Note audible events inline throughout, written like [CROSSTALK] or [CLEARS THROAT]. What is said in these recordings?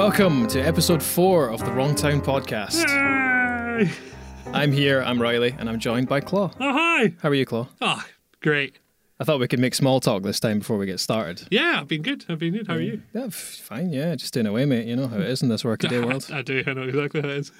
Welcome to episode four of the Wrongtown podcast. Yay! I'm here, I'm Reilly, and I'm joined by Claw. Oh, hi. How are you, Claw? Oh, great. I thought we could make small talk this time before we get started. Yeah, I've been good. I've been good. How are you? Yeah, f- fine, yeah, just doing away, mate. You know how it is in this workaday [LAUGHS] world. I do. I know exactly how it is.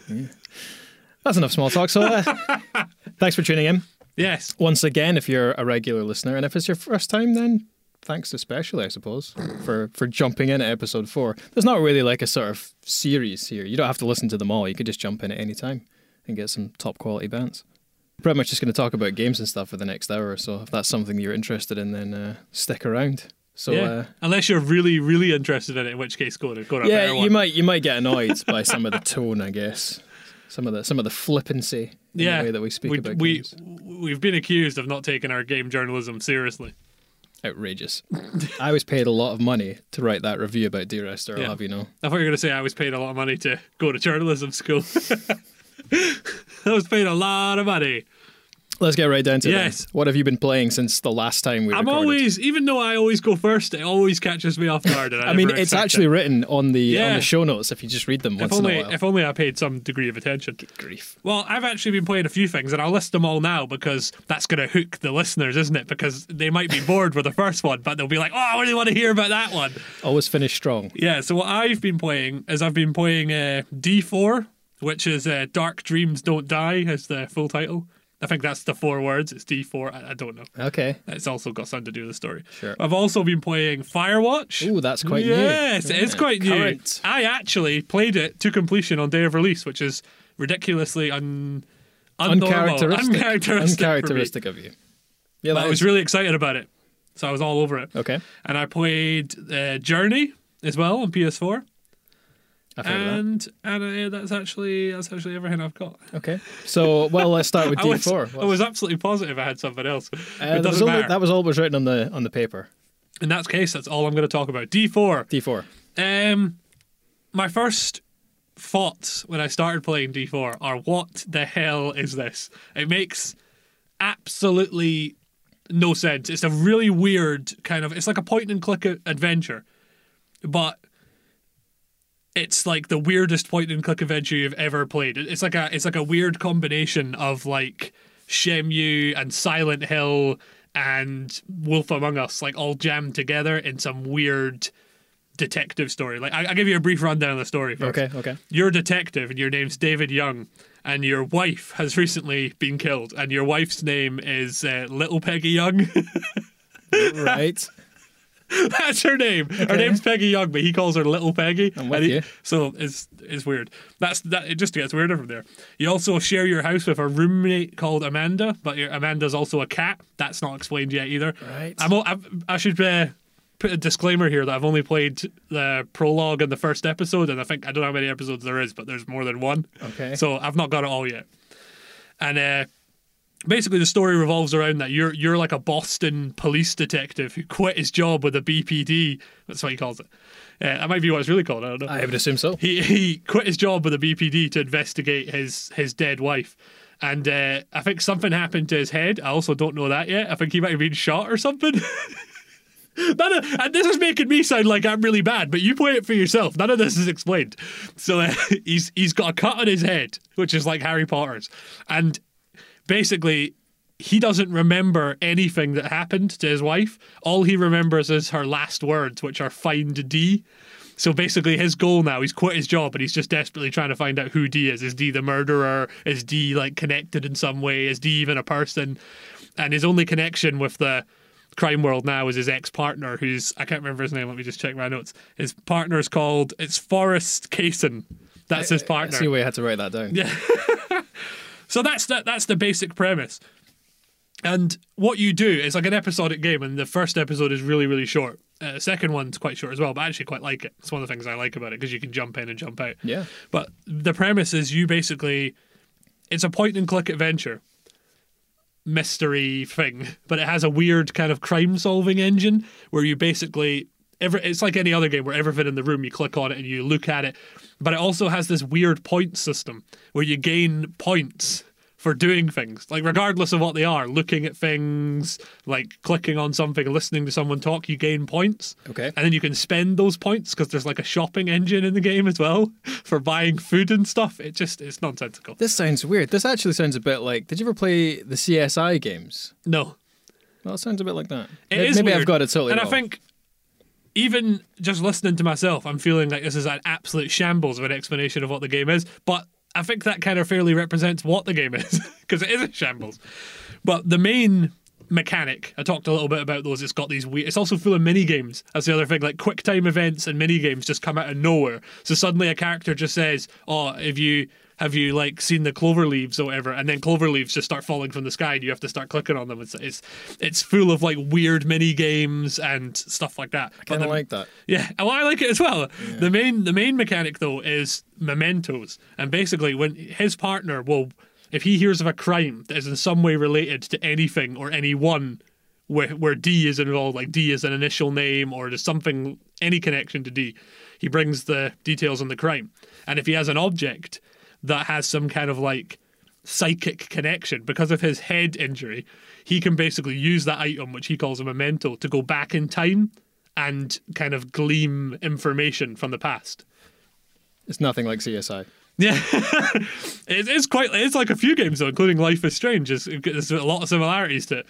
That's enough small talk. So, uh, [LAUGHS] thanks for tuning in. Yes. Once again, if you're a regular listener, and if it's your first time, then thanks especially, I suppose, for for jumping in at episode four. There's not really like a sort of series here. You don't have to listen to them all. You could just jump in at any time and get some top quality bands. Pretty much just going to talk about games and stuff for the next hour or so. If that's something you're interested in, then uh, stick around. So yeah. uh, Unless you're really, really interested in it, in which case go to go to yeah, you might you might get annoyed [LAUGHS] by some of the tone, I guess. Some of the some of the flippancy in yeah. the way that we speak we, about we, games. We've been accused of not taking our game journalism seriously. Outrageous. [LAUGHS] I was paid a lot of money to write that review about Dear Esther, I'll have you know. I thought you were going to say I was paid a lot of money to go to journalism school. [LAUGHS] I was paid a lot of money. Let's get right down to. Yes. What have you been playing since the last time we I'm recorded? always, even though I always go first, it always catches me off guard. And [LAUGHS] I, I mean, it's actually it. written on the on the show notes if you just read them If once only, in a while. if only I paid some degree of attention. Grief. Well, I've actually been playing a few things, and I'll list them all now because that's going to hook the listeners, isn't it? Because they might be bored with the first one, but they'll be like, "Oh, I really want to hear about that one." Always finish strong. Yeah. So what I've been playing is I've been playing uh, D4, which is uh, "Dark Dreams Don't Die" is the full title. I think that's the four words. It's D4. I, I don't know. Okay. It's also got something to do with the story. Sure. I've also been playing Firewatch. Ooh, that's quite new. yes, it's Yeah, quite new. current. I actually played it to completion on day of release, which is ridiculously un Uncharacteristic. uncharacteristic. Uncharacteristic of you. Yeah, I was really excited about it, so I was all over it. Okay. And I played uh, Journey as well on PS4, Heard of and and uh, that's actually that's actually everything I've got. Okay. So, well, let's start [LAUGHS] with D4. I was absolutely positive I had something else. Uh, it that, was matter. that was all was written on the on the paper. In that case, that's all I'm going to talk about. D4. D4. Um, my first thoughts when I started playing D4 are what the hell is this? It makes absolutely no sense. It's a really weird kind of. It's like a point and click adventure, but it's like the weirdest point and click adventure you've ever played. It's like a it's like a weird combination of like Shenmue and Silent Hill and Wolf Among Us, like all jammed together in some weird detective story. Like I, I'll give you a brief rundown of the story first. Okay. Okay. You're a detective and your name's David Young, and your wife has recently been killed, and your wife's name is uh, Little Peggy Young. [LAUGHS] right. [LAUGHS] That's her name. Her name's Peggy Young, but he calls her Little Peggy. I'm with he- you. So it's it's weird. That's that. It just gets weirder from there. You also share your house with a roommate called Amanda, but your, Amanda's also a cat. That's not explained yet either. Right. I'm. I've, I should uh, put a disclaimer here that I've only played the prologue and the first episode, and I think I don't know how many episodes there is, but there's more than one. Okay. So I've not got it all yet. And uh, basically, the story revolves around that you're you're like a Boston police detective who quit his job with the BPD. That's what he calls it. Uh, that might be what it's really called. I don't know. I would assume so. He he quit his job with the BPD to investigate his his dead wife. And uh, I think something happened to his head. I also don't know that yet. I think he might have been shot or something. [LAUGHS] None of, and this is making me sound like I'm really bad, but you play it for yourself. None of this is explained. So uh, [LAUGHS] he's he's got a cut on his head, which is like Harry Potter's, and basically he doesn't remember anything that happened to his wife. All he remembers is her last words, which are "find D." So basically, his goal now, he's quit his job and he's just desperately trying to find out who D is. Is D the murderer? Is D like connected in some way? Is D even a person? And his only connection with the crime world now is his ex partner, who's I can't remember his name. Let me just check my notes. His partner's called it's Forrest Kaysen. That's his I partner. see why I had to write that down. Yeah. [LAUGHS] So that's the, that's the basic premise. And what you do is like an episodic game, and the first episode is really, really short. Uh, the second one's quite short as well, but I actually quite like it. It's one of the things I like about it because you can jump in and jump out. Yeah. But the premise is you basically, it's a point and click adventure mystery thing, [LAUGHS] but it has a weird kind of crime solving engine where you basically every it's like any other game where everything in the room you click on it and you look at it, but it also has this weird point system where you gain points for doing things, like regardless of what they are, looking at things, like clicking on something, listening to someone talk, you gain points. Okay. And then you can spend those points because there's like a shopping engine in the game as well [LAUGHS] for buying food and stuff. It just it's nonsensical. This sounds weird. This actually sounds a bit like. Did you ever play the CSI games? No, Well, it sounds a bit like that. It Maybe is I've got it totally And wrong. I think even just listening to myself, I'm feeling like this is an absolute shambles of an explanation of what the game is. But I think that kind of fairly represents what the game is [LAUGHS] because it is a shambles. But the main mechanic, I talked a little bit about those. It's got these weird. It's also full of mini games. That's the other thing. Like quick time events and mini games just come out of nowhere. So suddenly a character just says, "Oh, if you." Have you like seen the clover leaves or whatever? And then clover leaves just start falling from the sky, and you have to start clicking on them. It's it's, it's full of like weird mini games and stuff like that. I kind of like that. yeah, well, I like it as well. The main the main mechanic though is mementos, and basically when his partner will, if he hears of a crime that is in some way related to anything or anyone, where where D is involved, like D is an initial name or there's something any connection to D, he brings the details on the crime, and if he has an object that has some kind of like psychic connection because of his head injury, he can basically use that item, which he calls a memento, to go back in time and kind of gleam information from the past. It's nothing like CSI. Yeah, [LAUGHS] it is quite. It's like a few games though, including Life is Strange. There's a lot of similarities to it.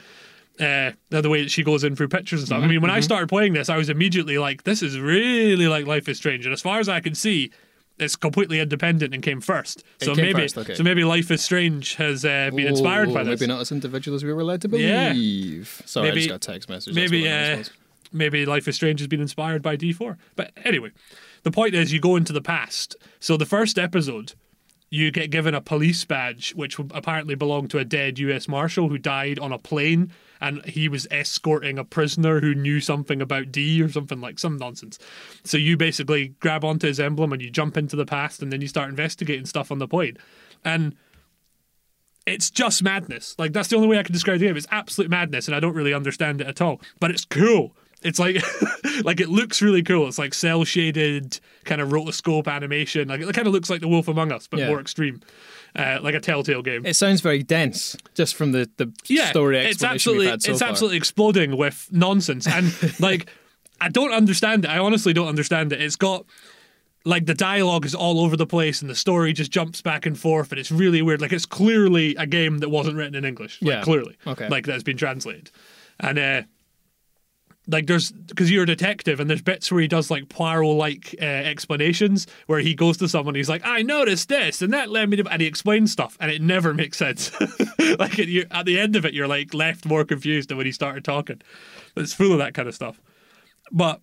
Uh, the way that she goes in through pictures and stuff. I mean, when I started playing this, I was immediately like, "This is really like Life is Strange." And as far as I can see, it's completely independent and came first. So came maybe, first, okay. so maybe Life is Strange has uh, been inspired by this. Maybe not as individual as we were led to Yeah. believe. Sorry, I Maybe- just got a text message. maybe uh, maybe Life is Strange has been inspired by D4. But anyway, the point is you go into the past. So the first episode, you get given a police badge, which apparently belonged to a dead U.S. Marshal who died on a plane, and he was escorting a prisoner who knew something about D or something like some nonsense. So you basically grab onto his emblem and you jump into the past, and then you start investigating stuff on the plane, and it's just madness. Like that's the only way I can describe the game. It's absolute madness, and I don't really understand it at all. But it's cool. It's like [LAUGHS] like it looks really cool. It's like cel shaded kind of rotoscope animation. Like it kind of looks like The Wolf Among Us, but Yeah. more extreme, uh, like a Telltale game. It sounds very dense, just from the, the yeah, story it's absolutely so it's far. absolutely exploding with nonsense, and [LAUGHS] like I don't understand it. I honestly don't understand it. It's got like the dialogue is all over the place and the story just jumps back and forth and it's really weird like it's clearly a game that wasn't written in english like, Yeah. clearly Okay. like that's been translated and uh like there's because you're a detective and there's bits where he does like Poirot like uh, explanations where he goes to someone he's like I noticed this and that led me to and he explains stuff and it never [LAUGHS] makes sense. [LAUGHS] Like it, you at the end of it you're like left more confused than when he started talking. It's full of that kind of stuff. But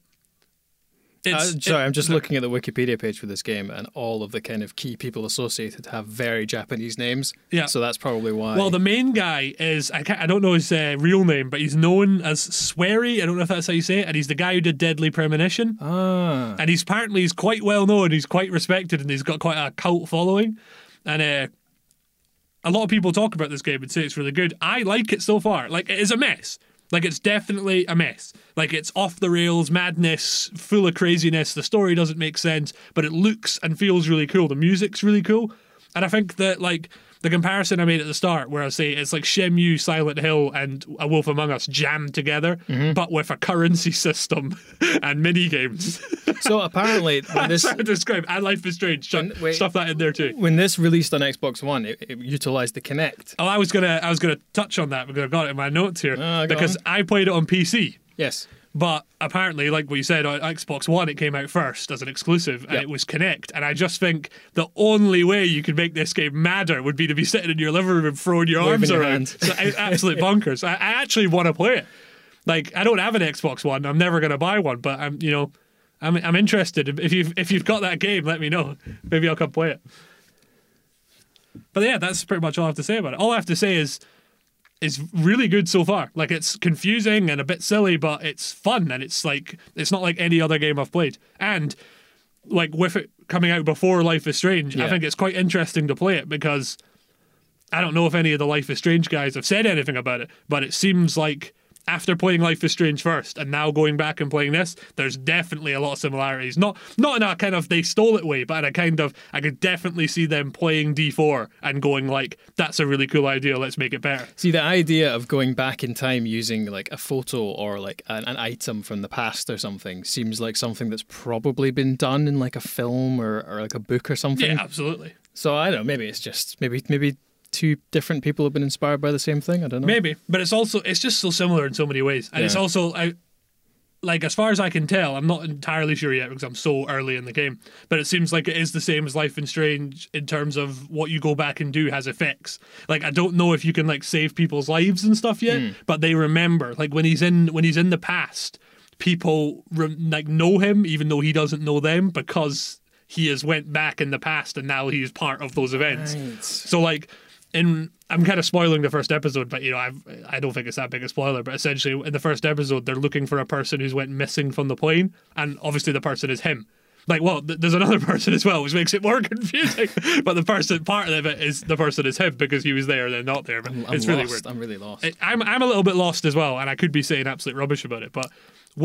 Uh, it's sorry, it- I'm just [LAUGHS] looking at the Wikipedia page for this game, and all of the kind of key people associated have very Japanese names. Yeah. So that's probably why. Well, the main guy is I, can't, I don't know his uh, real name, but he's known as Swery. I don't know if that's how you say it, and he's the guy who did Deadly Premonition. ah, And he's apparently he's quite well known. He's quite respected, and he's got quite a cult following. And uh, a lot of people talk about this game and say it's really good. I like it so far. Like it is a mess. Like it's definitely a mess. Like it's off the rails, madness, full of craziness. The story doesn't make sense, but it looks and feels really cool. The music's really cool, and I think that like the comparison I made at the start, where I say it's like Shenmue, Silent Hill, and A Wolf Among Us jammed together, but with a currency system [LAUGHS] and mini games. so apparently [LAUGHS] when this That's how to describe. And Life is Strange. When- wait. stuff that in there too. when this released on Xbox One, it, it utilized the Kinect. Oh, I was gonna, I was gonna touch on that because I've got it in my notes here Ah, because on. I played it on PC. Yes. But apparently, like what you said, on Xbox One, it came out first as an exclusive, and Yep. it was Kinect. And I just think the only way you could make this game madder would be to be sitting in your living room and throwing your Waving arms your around. So [LAUGHS] absolute bonkers. I, I actually want to play it. Like I don't have an Xbox One. I'm never gonna buy one, but I'm, you know, I'm, I'm interested. If you've if you've got that game, let me know. Maybe I'll come play it. But yeah, that's pretty much all I have to say about it. All I have to say is is really good so far. Like it's confusing and a bit silly, but it's fun and it's like it's not like any other game I've played. And like with it coming out before Life is Strange, I think it's quite interesting to play it because I don't know if any of the Life is Strange guys have said anything about it, but it seems like after playing Life is Strange first and now going back and playing this, there's definitely a lot of similarities. Not not in a kind of they stole it way, but in a kind of I could definitely see them playing D4 and going like, that's a really cool idea. Let's make it better. See, the idea of going back in time using like a photo or like an, an item from the past or something seems like something that's probably been done in like a film or, or like a book or something. Yeah, absolutely. So I don't know. Maybe it's just maybe maybe two different people have been inspired by the same thing. I don't know. Maybe, but it's also it's just so similar in so many ways, and it's also I, like as far as I can tell, I'm not entirely sure yet because I'm so early in the game. But it seems like it is the same as Life is Strange in terms of what you go back and do has effects. Like I don't know if you can like save people's lives and stuff yet, Hmm. but they remember. Like when he's in when he's in the past, people re- like know him even though he doesn't know them because he has went back in the past and now he's part of those events. Right. So like in I'm kind of spoiling the first episode, but you know I've I don't think it's that big a spoiler. But essentially, in the first episode, they're looking for a person who's went missing from the plane, and obviously the person is him. Like, well, th- there's another [LAUGHS] person as well, which makes it more [LAUGHS] confusing. but the person part of it is the person is him because he was there and then not there. But I'm it's really weird. I'm really lost. It- I'm I'm a little bit lost as well, and I could be saying absolute rubbish about it, but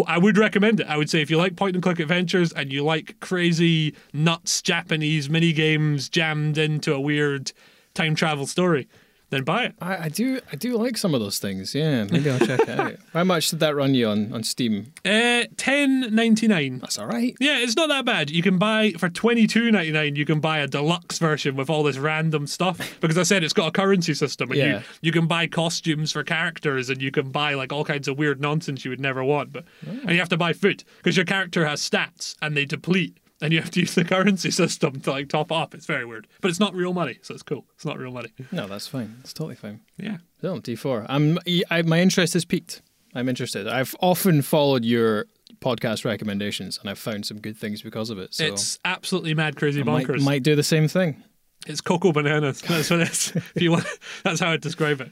I would recommend it. I would say if you like point and click adventures and you like crazy nuts Japanese mini games jammed into a weird time travel story, then buy it. I, I do I do like some of those things. Yeah, maybe I'll check it out. How much did that run you on on Steam? Uh, ten ninety nine. That's all right. Yeah, it's not that bad. You can buy for twenty two ninety nine. You can buy a deluxe version with all this random stuff because I said it's got a currency system, and Yeah. you you can buy costumes for characters, and you can buy like all kinds of weird nonsense you would never want. But and you have to buy food because your character has stats and they deplete, and you have to use the currency system to like top up. It's very weird, but it's not real money, so it's cool. It's not real money. No, that's fine. It's totally fine. Yeah. No, D4. I'm, I, my interest is peaked. I'm interested. I've often followed your podcast recommendations and I've found some good things because of it. So It's absolutely mad, crazy I might, bonkers. might do the same thing. It's cocoa bananas. [LAUGHS] That's what it is. if you want, [LAUGHS] that's how I'd describe it.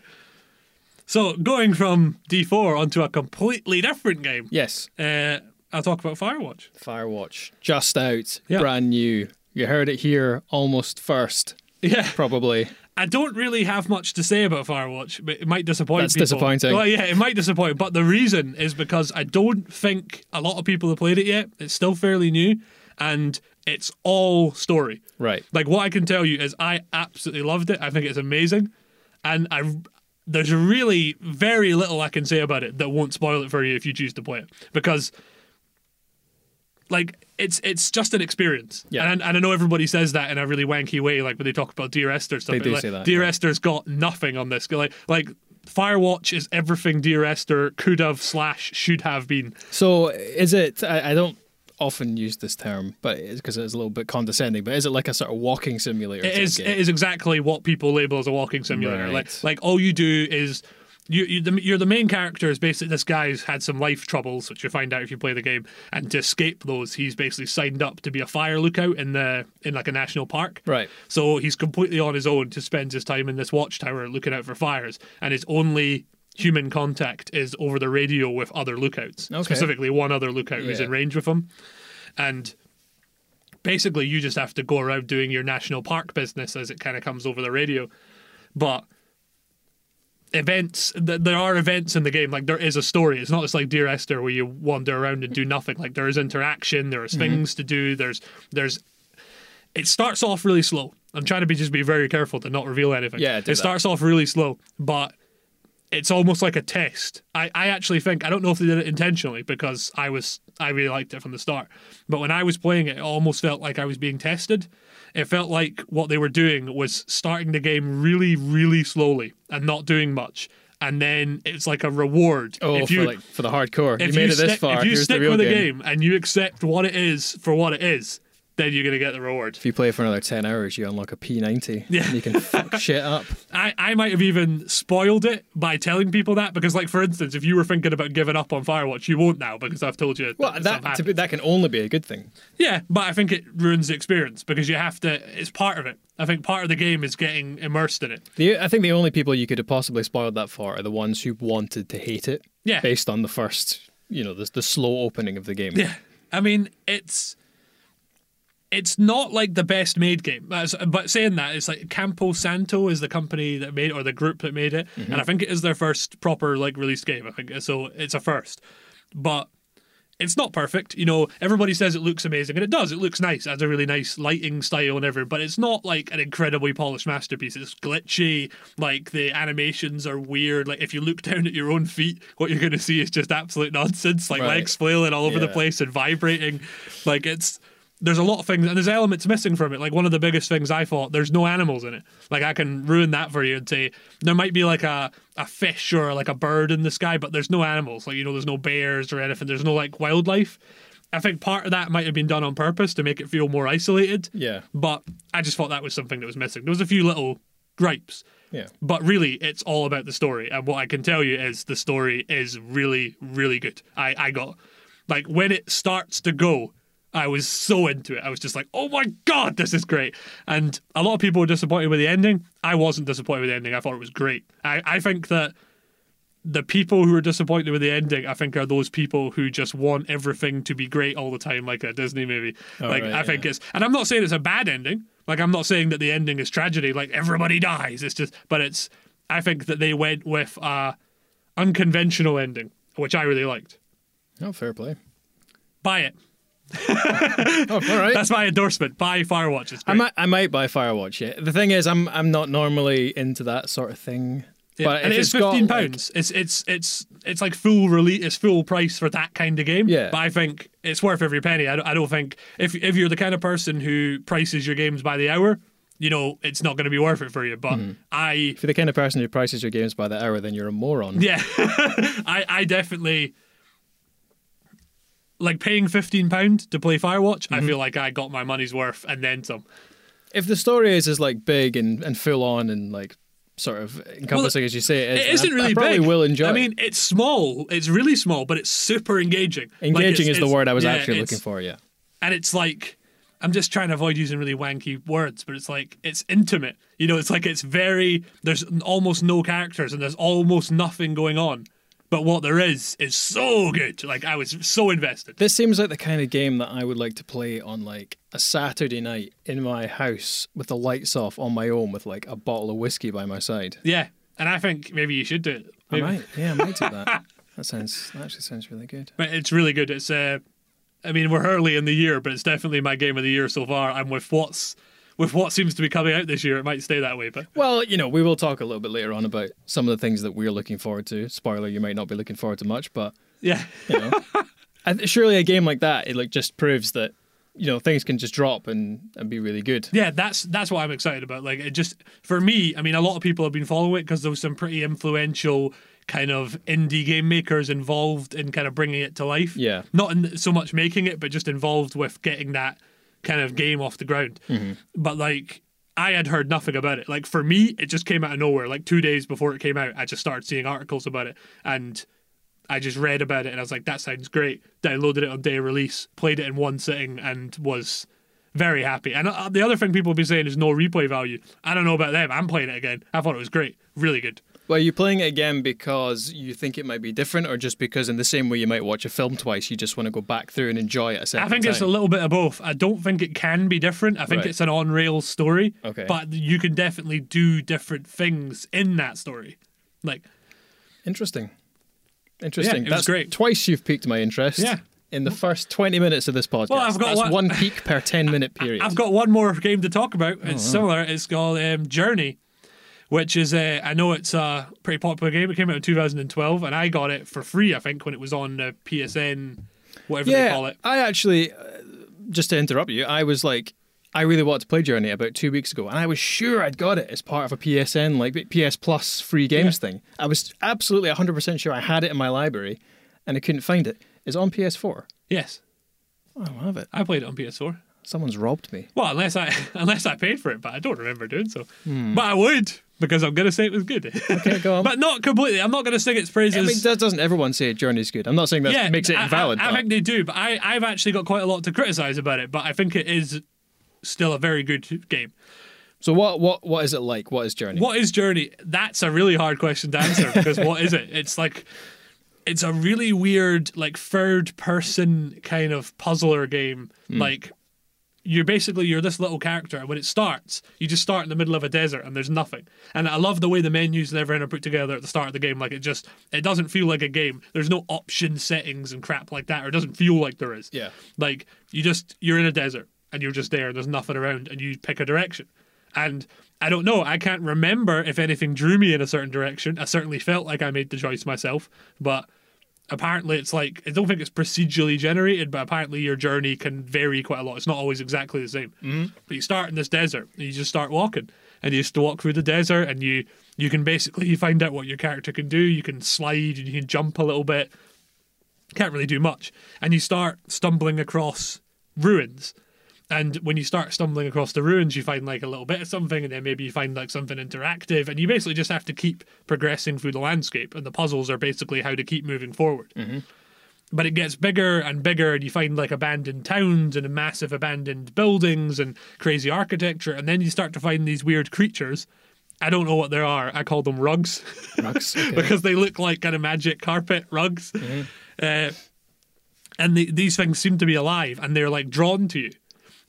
So going from D4 onto a completely different game, Yes. uh, I'll talk about Firewatch. Firewatch. Just out. Yeah. Brand new. You heard it here almost first, Yeah, probably. I don't really have much to say about Firewatch, but it might disappoint That's people. disappointing. Well, yeah, it might disappoint, but the reason is because I don't think a lot of people have played it yet. It's still fairly new, and it's all story. Right. Like what I can tell you is I absolutely loved it. I think it's amazing, and I there's really very little I can say about it that won't spoil it for you if you choose to play it because like it's it's just an experience. Yeah. And, and I know everybody says that in a really wanky way, like when they talk about Dear Esther stuff. They do like, say that, Dear yeah. Esther's got nothing on this. Like like Firewatch is everything Dear Esther could have slash should have been. So is it, I, I don't often use this term, but it's because it's a little bit condescending, but is it like a sort of walking simulator? It is game? it is exactly what people label as a walking simulator. Like like all you do is you, you the, you're the main character is basically this guy's had some life troubles, which you find out if you play the game. And to escape those, he's basically signed up to be a fire lookout in the in like a national park. Right. So he's completely on his own to spend his time in this watchtower looking out for fires, and his only human contact is over the radio with other lookouts, Okay. specifically one other lookout who's in range with him, and basically you just have to go around doing your national park business as it kind of comes over the radio, but events th- there are events in the game like there is a story it's not just like dear esther where you wander around and do nothing like there is interaction there's Mm-hmm. things to do there's there's it starts off really slow i'm trying to be just be very careful to not reveal anything Yeah, it that. starts off really slow but it's almost like a test I, I actually think i don't know if they did it intentionally because i was i really liked it from the start but when i was playing it it almost felt like i was being tested it felt like what they were doing was starting the game really really slowly and not doing much and then it's like a reward Oh, if for, like, for the hardcore. You if made you it this stick, far. if you stick the with the game. game and you accept what it is for what it is then you're going to get the reward If you play for another 10 hours, you unlock a P90. Yeah. And you can fuck [LAUGHS] shit up. I, I might have even spoiled it by telling people that because, like, for instance, if you were thinking about giving up on Firewatch, you won't now because I've told you. Well, that, that, to be, that can only be a good thing. yeah, but I think it ruins the experience because you have to. It's part of it. I think part of the game is getting immersed in it. The, I think the only people you could have possibly spoiled that for are the ones who wanted to hate it. Yeah. Based on the first, you know, the, the slow opening of the game. Yeah, I mean, it's it's not like the best made game. But saying that, it's like Campo Santo is the company that made or the group that made it, mm-hmm. and I think it is their first proper like released game. I think so. It's a first, but it's not perfect. You know, everybody says it looks amazing, and it does. It looks nice. It has a really nice lighting style and everything, but it's not like an incredibly polished masterpiece. It's glitchy. Like the animations are weird. Like if you look [LAUGHS] down at your own feet, what you're going to see is just absolute nonsense. Like Right. legs flailing all over the place and vibrating. Like it's there's a lot of things and there's elements missing from it. Like one of the biggest things I thought, there's no animals in it. Like I can ruin that for you and say there might be like a, a fish or like a bird in the sky, but there's no animals. Like, you know, there's no bears or anything. There's no like wildlife. I think part of that might have been done on purpose to make it feel more isolated. Yeah. But I just thought that was something that was missing. There was a few little gripes. Yeah. But really, it's all about the story. And what I can tell you is the story is really, really good. I, I got, like, when it starts to go, I was so into it. I was just like, oh my God, this is great. And a lot of people were disappointed with the ending. I wasn't disappointed with the ending. I thought it was great. I, I think that the people who are disappointed with the ending, I think, are those people who just want everything to be great all the time, like a Disney movie. Oh, like, right, I think yeah. it's, and I'm not saying it's a bad ending. Like, I'm not saying that the ending is tragedy, like everybody dies. It's just, but it's, I think that they went with a unconventional ending, which I really liked. Oh, fair play. Buy it. Oh, all right. That's my endorsement. Buy Firewatch. It's I might, I might buy Firewatch. Yeah. The thing is, I'm, I'm not normally into that sort of thing. Yeah, But and it's it's fifteen like- pounds. it's it's it's it's like full release. It's full price for that kind of game. Yeah. but I think it's worth every penny. I don't, I don't think if if you're the kind of person who prices your games by the hour, you know it's not going to be worth it for you. But Mm-hmm. I If you're the kind of person who prices your games by the hour, then you're a moron. yeah, [LAUGHS] I I definitely like paying fifteen pound to play Firewatch. Mm-hmm. I feel like I got my money's worth and then some. If the story is as like big and, and full on and like sort of encompassing as you say it is, It isn't I, really I probably big. will enjoy. I mean, it's small. It's really small, but it's super engaging. Like, engaging it's- is the word I was yeah, actually looking for. Yeah. and it's like I'm just trying to avoid using really wanky words, but it's like it's intimate. You know, it's like it's very there's almost no characters and there's almost nothing going on. But what there is is so good. Like I was so invested. This seems like the kind of game that I would like to play on like a Saturday night in my house with the lights off on my own with like a bottle of whiskey by my side. Yeah. And I think maybe you should do it. I might, yeah, I might do that. [LAUGHS] That sounds that actually sounds really good. But it's really good. It's uh I mean we're early in the year, but it's definitely my game of the year so far. I'm with what's with what seems to be coming out this year, it might stay that way. But Well, you know, we will talk a little bit later on about some of the things that we're looking forward to. Spoiler, you might not be looking forward to much, but yeah. you know, [LAUGHS] surely a game like that it like just proves that you know things can just drop and and be really good. Yeah, that's that's what I'm excited about. Like it just for me, I mean, a lot of people have been following it because there was some pretty influential kind of indie game makers involved in kind of bringing it to life. Yeah. not in so much making it, but just involved with getting that kind of game off the ground. But like. I had heard nothing about it. Like for me, it just came out of nowhere. Like two days before it came out, I just started seeing articles about it, and I just read about it, and I was like, "That sounds great." Downloaded it on day of release, played it in one sitting, and was very happy. And uh, the other thing people have been saying is no replay value. I don't know about them. I'm playing it again. I thought it was great, really good. Well, are you playing it again because you think it might be different, or just because in the same way you might watch a film twice, you just want to go back through and enjoy it a second I think time? it's a little bit of both. I don't think it can be different. I think Right. it's an on rails story. Okay. But you can definitely do different things in that story. Like, Interesting. Interesting. was That's great. Twice you've piqued my interest. Yeah. In the first 20 minutes of this podcast. Well, I've got That's one- one peak per 10 minute [LAUGHS] period. I've got one more game to talk about. Oh, It's similar. It's called um, Journey, which is uh, I know it's a pretty popular game. It came out in 2012, and I got it for free. I think when it was on uh, PSN, whatever they call yeah, it. I actually, uh, just to interrupt you, I was like, I really wanted to play Journey about two weeks ago, and I was sure I'd got it as part of a PSN, like PS Plus free games thing. I was absolutely 100% sure I had it in my library, and I couldn't find it. it. Is it on PS4? Yes, I don't have it. I played it on PS4. Someone's robbed me. Well, unless I [LAUGHS] unless I paid for it, but I don't remember doing so. Hmm. But I would because I'm gonna say it was good. Okay, go on. [LAUGHS] but not completely. I'm not gonna sing its praises. I mean, that doesn't everyone say Journey's good? I'm not saying that yeah, makes it I- invalid. I, I think they do, but I, I've actually got quite a lot to criticize about it. But I think it is still a very good game. so what, what, what is it like? What is Journey? What is Journey? That's a really hard question to answer [LAUGHS] because what is it? It's like it's a really weird, like third person kind of puzzler game. Hmm. Like you're basically you're this little character and when it starts you just start in the middle of a desert and there's nothing. And i love the way the menus and everything are put together at the start of the game. Like it just it doesn't feel like a game. There's no option settings and crap like that or it doesn't feel like there is. Yeah. like you just you're in a desert and you're just there and there's nothing around and you pick a direction. And i don't know i can't remember if anything drew me in a certain direction. I certainly felt like i made the choice myself but apparently it's like I don't think it's procedurally generated, but apparently your journey can vary quite a lot. It's not always exactly the same. Mm-hmm. But you start in this desert and you just start walking, and you just walk through the desert, and you you can basically you find out what your character can do. You can slide and you can jump a little bit. Can't really do much, and you start stumbling across ruins. And when you start stumbling across the ruins, you find like a little bit of something, and then maybe you find like something interactive, and you basically just have to keep progressing through the landscape. And the puzzles are basically how to keep moving forward. But it gets bigger and bigger, and you find like abandoned towns and massive abandoned buildings and crazy architecture, and then you start to find these weird creatures. I don't know what they are. I call them rugs Rugs. [LAUGHS] Okay. because they look like kind of magic carpet rugs. Uh, and the, these things seem to be alive and they're like drawn to you.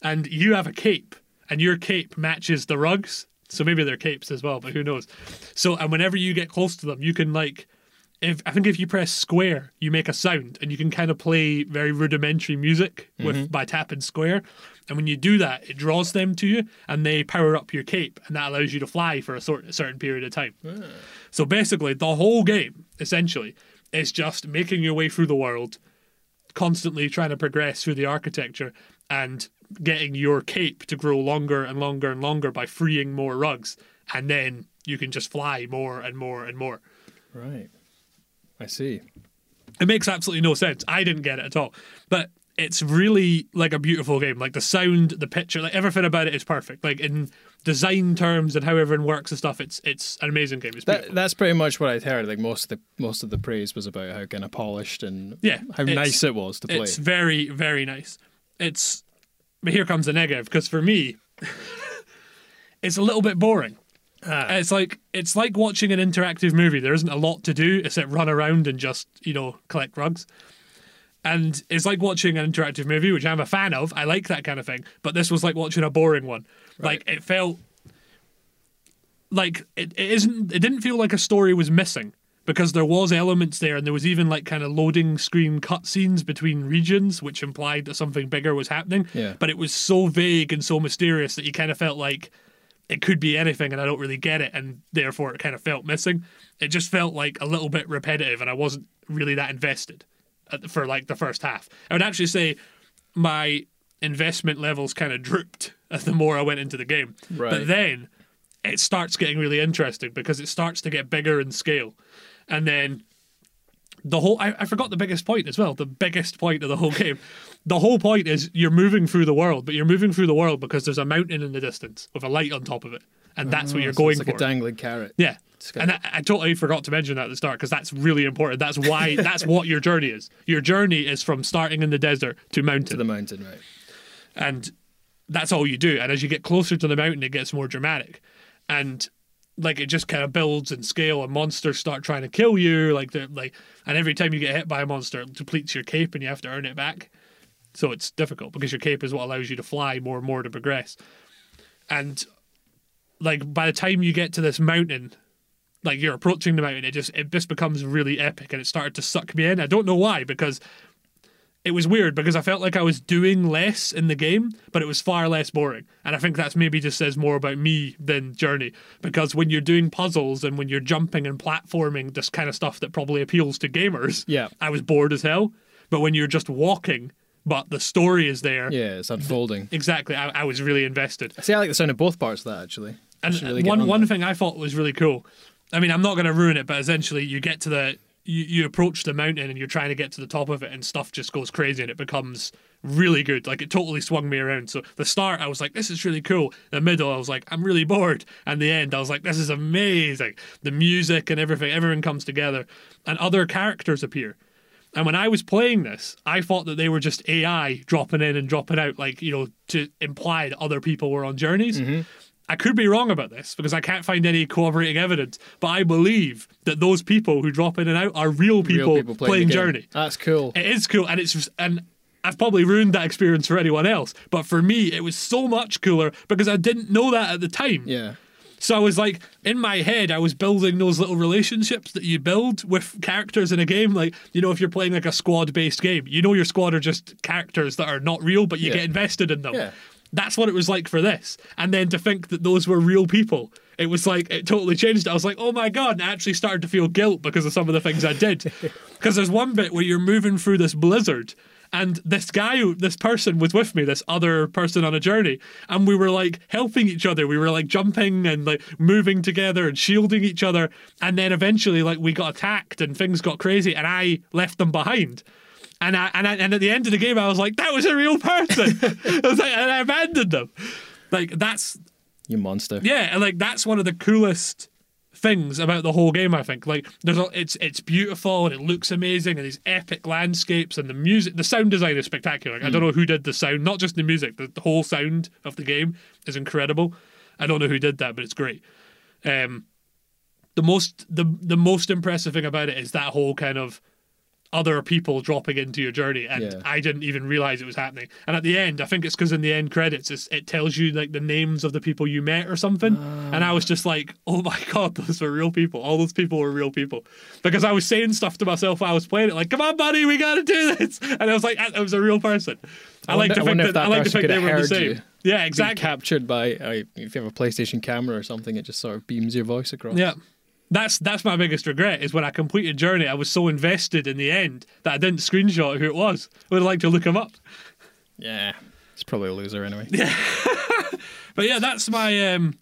And you have a cape, and your cape matches the rugs. So maybe they're capes as well, but who knows? So, and whenever you get close to them, you can like, if I think if you press square, you make a sound, and you can kind of play very rudimentary music with mm-hmm. by tapping square. And when you do that, it draws them to you, and they power up your cape, and that allows you to fly for a sort a certain period of time. Ah. So basically, the whole game essentially is just making your way through the world, constantly trying to progress through the architecture and getting your cape to grow longer and longer and longer by freeing more rugs, and then you can just fly more and more and more. right. I see. It makes absolutely no sense. I didn't get it at all, but it's really like a beautiful game. Like the sound, the picture, like everything about it is perfect. Like in design terms and how everyone works and stuff, it's it's an amazing game. It's. That, that's pretty much what I'd heard. Like most of the most of the praise was about how kind of polished and Yeah, how nice it was to play. It's very, very nice. It's but here comes the negative because for me, [LAUGHS] it's a little bit boring. Ah. It's like it's like watching an interactive movie. There isn't a lot to do except run around and just you know collect rugs. And it's like watching an interactive movie, which I'm a fan of. I like that kind of thing. But this was like watching a boring one. Like it felt like it, it isn't. It didn't feel like a story was missing because there was elements there, and there was even like kind of loading screen cutscenes between regions, which implied that something bigger was happening. Yeah. But it was so vague and so mysterious that you kind of felt like it could be anything, and I don't really get it, and therefore it kind of felt missing. It just felt like a little bit repetitive, and I wasn't really that invested for like the first half. I would actually say my investment levels kind of drooped as [LAUGHS] the more I went into the game. Right. But then it starts getting really interesting because it starts to get bigger in scale. And then the whole I, I forgot the biggest point as well. The biggest point of the whole [LAUGHS] game. The whole point is you're moving through the world, but you're moving through the world because there's a mountain in the distance with a light on top of it. And that's what ah, you're So going it's like for. a dangling carrot. Yeah. And I, I totally forgot to mention that at the start because that's really important. That's why, [LAUGHS] that's what your journey is. Your journey is from starting in the desert to mountain. To the mountain, right? and that's all you do. And as you get closer to the mountain, it gets more dramatic. And like it just kind of builds in scale and monsters start trying to kill you like they're like and every time you get hit by a monster it depletes your cape and you have to earn it back. So it's difficult because your cape is what allows you to fly more and more to progress. And like by the time you get to this mountain like you're approaching the mountain it just it just becomes really epic and it started to suck me in. I don't know why because it was weird because I felt like I was doing less in the game, but it was far less boring. And I think that's maybe just says more about me than Journey. Because when you're doing puzzles and when you're jumping and platforming, this kind of stuff that probably appeals to gamers, Yeah. I was bored as hell. But when you're just walking, but the story is there, Yeah, it's unfolding. exactly, I, I was really invested. See, I like the sound of both parts of that actually. And really one on one that. thing I thought was really cool. I mean, I'm not going to ruin it, but essentially, you get to the you, you approach the mountain and you're trying to get to the top of it, and stuff just goes crazy, and it becomes really good. Like it totally swung me around. So the start, I was like, this is really cool. The middle, I was like, I'm really bored, and the end, I was like, this is amazing. The music and everything, everything comes together, and other characters appear. And when I was playing this, I thought that they were just AI dropping in and dropping out, like, you know, to imply that other people were on journeys. Mm-hmm. I could be wrong about this because I can't find any corroborating evidence, but I believe that those people who drop in and out are real people, Real people playing, game. Journey. That's cool. It is cool, and it's and I've probably ruined that experience for anyone else. But for me, it was so much cooler because I didn't know that at the time. Yeah. So I was like, in my head, I was building those little relationships that you build with characters in a game. Like, you know, if you're playing like a squad based game, you know your squad are just characters that are not real, but you Yeah. get invested in them. Yeah. That's what it was like for this. And then to think that those were real people, it was like, it totally changed. I was like, oh my God. And I actually started to feel guilt because of some of the things I did. [LAUGHS] Because there's one bit where you're moving through this blizzard. And this guy, this person was with me, this other person on a journey, and we were like helping each other. We were like jumping and like moving together and shielding each other. And then eventually, like we got attacked and things got crazy, and I left them behind. And I, and I, and at the end of the game, I was like, that was a real person. [LAUGHS] I was like, and I abandoned them. Like that's You monster. yeah, and like that's one of the coolest things about the whole game. I think like there's a, it's it's beautiful and it looks amazing and these epic landscapes and the music, the sound design is spectacular. Like, I don't know who did the sound, not just the music, the, the whole sound of the game is incredible. I don't know who did that, but it's great. Um, the most the the most impressive thing about it is that whole kind of other people dropping into your journey and Yeah. i didn't even realize it was happening. And at the end i think it's because in the end credits it's, it tells you like the names of the people you met or something. And i was just like oh my [LAUGHS] god those were real people. All those people were real people. Because i was saying stuff to myself while i was playing it like come on buddy we gotta do this. [LAUGHS] And i was like i was a real person. I, I like to think that, that i like to think they were the same. you. yeah exactly. captured by uh, if you have a PlayStation camera or something, it just sort of beams your voice across. Yeah. That's that's my biggest regret is when I completed Journey, I was so invested in the end that I didn't screenshot who it was. I would like to look him up. Yeah. he's probably a loser anyway. Yeah, [LAUGHS] But yeah, that's my um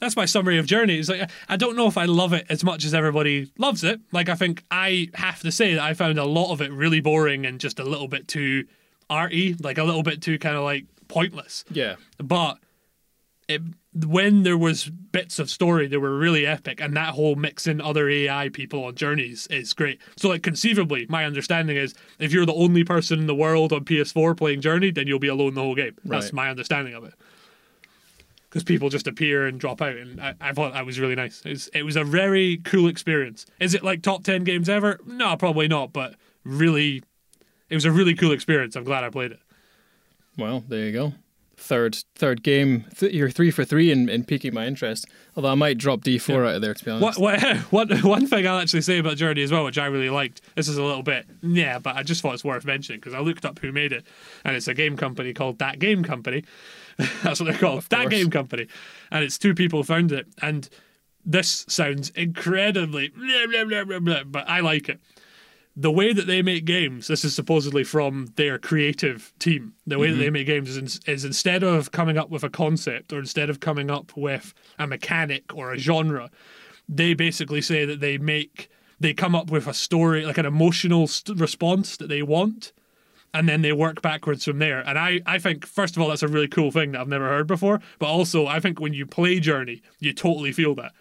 that's my summary of Journey. It's like I don't know if I love it as much as everybody loves it. Like I think I have to say that I found a lot of it really boring and just a little bit too arty, like a little bit too kind of like pointless. Yeah. but it, when there was bits of story they were really epic and that whole mixing other ai people on journeys is great. So like conceivably my understanding is if you're the only person in the world on ps4 playing journey then you'll be alone the whole game. That's Right. my understanding of it. Because people just appear and drop out and I, I thought that was really nice. It was, it was a very cool experience. Is it like top 10 games ever? No probably not but really it was a really cool experience. I'm glad i played it. Well, there you go. Third third game. Th- you're three for three in, in piquing my interest. Although I might drop D4 out of there, to be honest. What, what, [LAUGHS] one, one thing I'll actually say about Journey as well, which I really liked, this is a little bit, yeah, but I just thought it's worth mentioning because I looked up who made it, and it's a game company called That Game Company. [LAUGHS] That's what they're called, That. Game Company. And it's two people founded it. And this sounds incredibly, blah, [LAUGHS] blah, blah, blah, blah, but I like it. The way that they make games, this is supposedly from their creative team. The way that mm-hmm. they make games is, in, is instead of coming up with a concept or instead of coming up with a mechanic or a genre, they basically say that they make they come up with a story like an emotional st- response that they want and then they work backwards from there. And I, I think first of all that's a really cool thing that i've never heard before but also i think when you play journey you totally feel that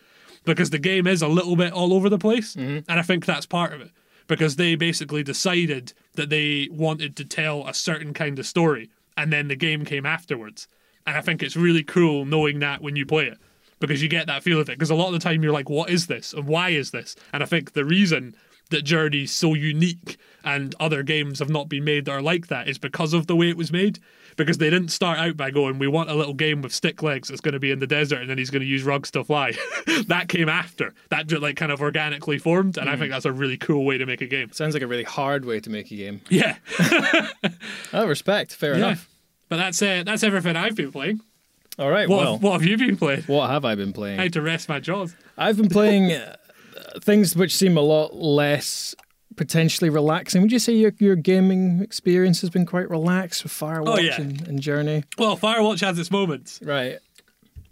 because the game is a little bit all over the place mm-hmm. and i think that's part of it because they basically decided that they wanted to tell a certain kind of story and then the game came afterwards and i think it's really cool knowing that when you play it because you get that feel of it. Because a lot of the time you're like, what is this? And why is this? And I think the reason that Journey's so unique and other games have not been made that are like that is because of the way it was made. Because they didn't start out by going, we want a little game with stick legs that's going to be in the desert and then he's going to use rugs to fly. [LAUGHS] that came after. That just like kind of organically formed. And I think that's a really cool way to make a game. Sounds like a really hard way to make a game. [LAUGHS] Yeah. [LAUGHS] Oh, respect. Fair yeah. enough. But that's uh, that's everything I've been playing. All right. What, well, what have you been playing? what have I been playing? How to rest my jaws. I've been playing uh, things which seem a lot less potentially relaxing. Would you say your, your gaming experience has been quite relaxed with Firewatch Oh, yeah. and, and Journey? Well, Firewatch has its moments. Right.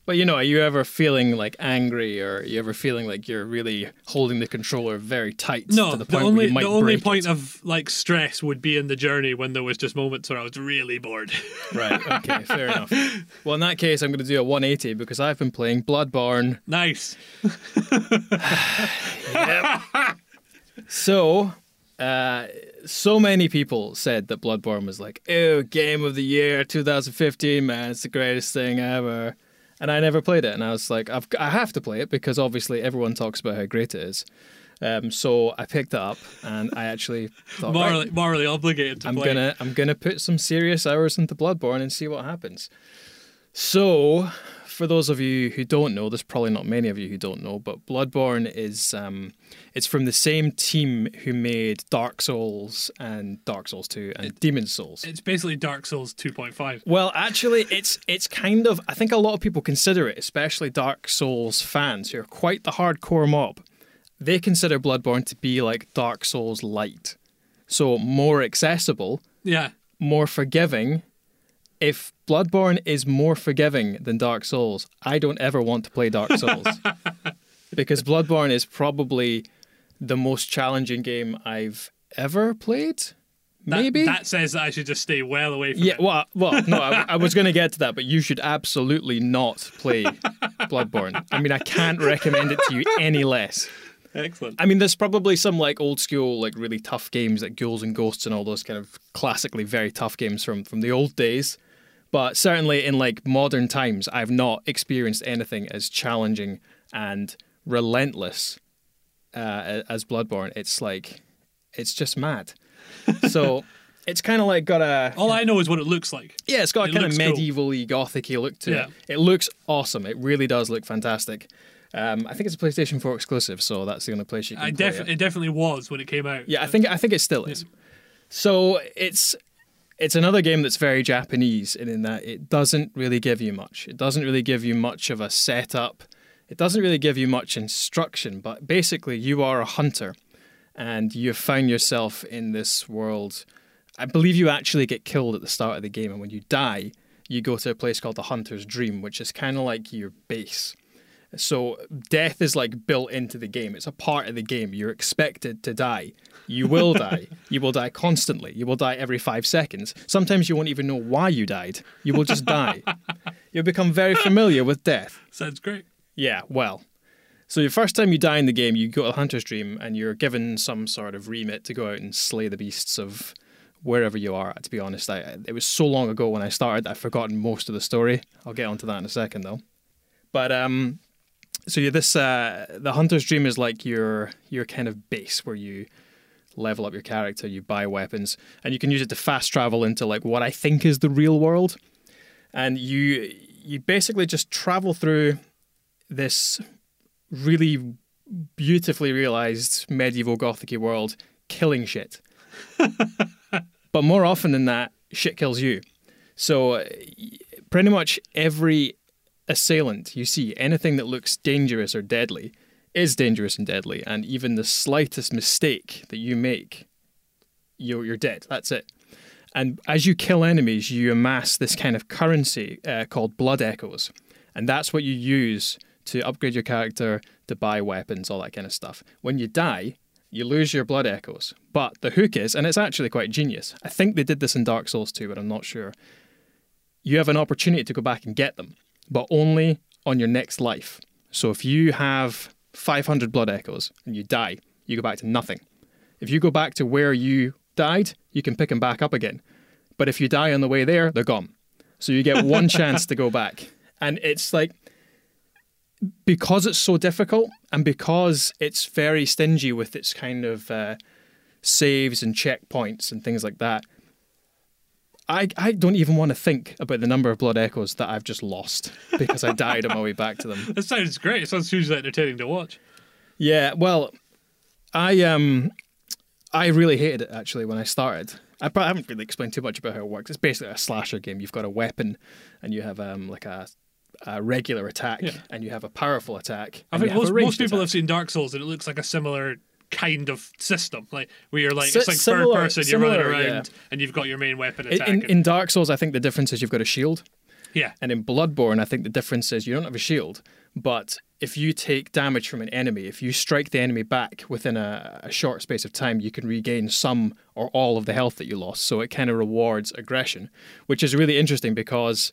But you know, are you ever feeling like angry or are you ever feeling like you're really holding the controller very tight No, to the the, point where only you might the only point it? of like stress would be in the journey when there was just moments where I was really bored. Right, okay, [LAUGHS] fair enough. Well, in that case, I'm going to do a 180 because I've been playing Bloodborne. nice. [SIGHS] [SIGHS] [LAUGHS] So, uh, so many people said that Bloodborne was like, oh, game of the year 2015, man, it's the greatest thing ever. And I never played it. And I was like, I've, I have to play it because obviously everyone talks about how great it is. Um, so I picked it up and I actually thought, right, Morally, morally obligated to I'm play. gonna I'm gonna put some serious hours into Bloodborne and see what happens. So, for those of you who don't know, there's probably not many of you who don't know, but Bloodborne is um, it's from the same team who made Dark Souls and Dark Souls 2 and Demon's Souls. It's basically Dark Souls 2.5. Well, actually, it's it's kind of. I think a lot of people consider it, especially Dark Souls fans who are quite the hardcore mob. They consider Bloodborne to be like Dark Souls light, so more accessible, Yeah. more forgiving. If Bloodborne is more forgiving than Dark Souls, I don't ever want to play Dark Souls [LAUGHS] because Bloodborne is probably the most challenging game I've ever played. That, Maybe That says that I should just stay well away from yeah, it. well, well, [LAUGHS] no, I, I was going to get to that, but you should absolutely not play Bloodborne. I mean, I can't recommend it to you any less. Excellent. I mean, there's probably some like old school, like really tough games like Ghouls and Ghosts and all those kind of classically very tough games from from the old days. But certainly in like modern times, I've not experienced anything as challenging and relentless uh, as Bloodborne. It's like, it's just mad. [LAUGHS] So it's kind of like got a All I know is what it looks like. yeah, it's got a kind of looks cool. gothic-y look to Yeah. it. It looks awesome. It really does look fantastic. Um, I think it's a PlayStation 4 exclusive, so that's the only place you can I play def- it. it definitely was when it came out. Yeah, I think I think it still is. So it's it's another game that's very Japanese in, in that it doesn't really give you much. It doesn't really give you much of a setup. It doesn't really give you much instruction, but basically you are a hunter and you found yourself in this world. I believe you actually get killed at the start of the game and when you die, you go to a place called the Hunter's Dream, which is kind of like your base. So death is like built into the game. It's a part of the game. You're expected to die. You will [LAUGHS] die. You will die constantly. You will die every five seconds. Sometimes you won't even know why you died. You will just die. [LAUGHS] You'll become very familiar with death. Sounds great. Yeah, well. So the first time you die in the game, you go to Hunter's Dream and you're given some sort of remit to go out and slay the beasts of wherever you are. To be honest, I, it was so long ago when I started, I've forgotten most of the story. I'll get onto that in a second, though. But um, so yeah, this uh, the Hunter's Dream is like your your kind of base where you level up your character, you buy weapons, and you can use it to fast travel into like what I think is the real world. And you you basically just travel through this really beautifully realized medieval gothic world killing shit. [LAUGHS] but more often than that, shit kills you. So pretty much every assailant you see, anything that looks dangerous or deadly, is dangerous and deadly. And even the slightest mistake that you make, you're, you're dead. That's it. And as you kill enemies, you amass this kind of currency uh, called blood echoes. And that's what you use to upgrade your character, to buy weapons, all that kind of stuff. When you die, you lose your blood echoes. But the hook is, and it's actually quite genius. I think they did this in Dark Souls 2, but I'm not sure. You have an opportunity to go back and get them, but only on your next life. So if you have 500 blood echoes and you die, you go back to nothing. If you go back to where you died, you can pick them back up again. But if you die on the way there, they're gone. So you get [LAUGHS] one chance to go back. And it's like, because it's so difficult and because it's very stingy with its kind of uh, saves and checkpoints and things like that, I, I don't even want to think about the number of blood echoes that I've just lost because I died on my way back to them. [LAUGHS] That sounds great. It sounds hugely entertaining to watch. Yeah, well, I um, I really hated it actually when I started. I probably haven't really explained too much about how it works. It's basically a slasher game. You've got a weapon, and you have um like a, a regular attack, Yeah. and you have a powerful attack. I think most, most people have seen Dark Souls and it looks like a similar kind of system. Like where you're like Si- it's like similar- third person, you're running around yeah. and you've got your main weapon In, attack. in, in Dark Souls, I think the difference is you've got a shield, yeah. and in Bloodborne, I think the difference is you don't have a shield, but if you take damage from an enemy, if you strike the enemy back within a, a short space of time, you can regain some or all of the health that you lost. So it kind of rewards aggression, which is really interesting because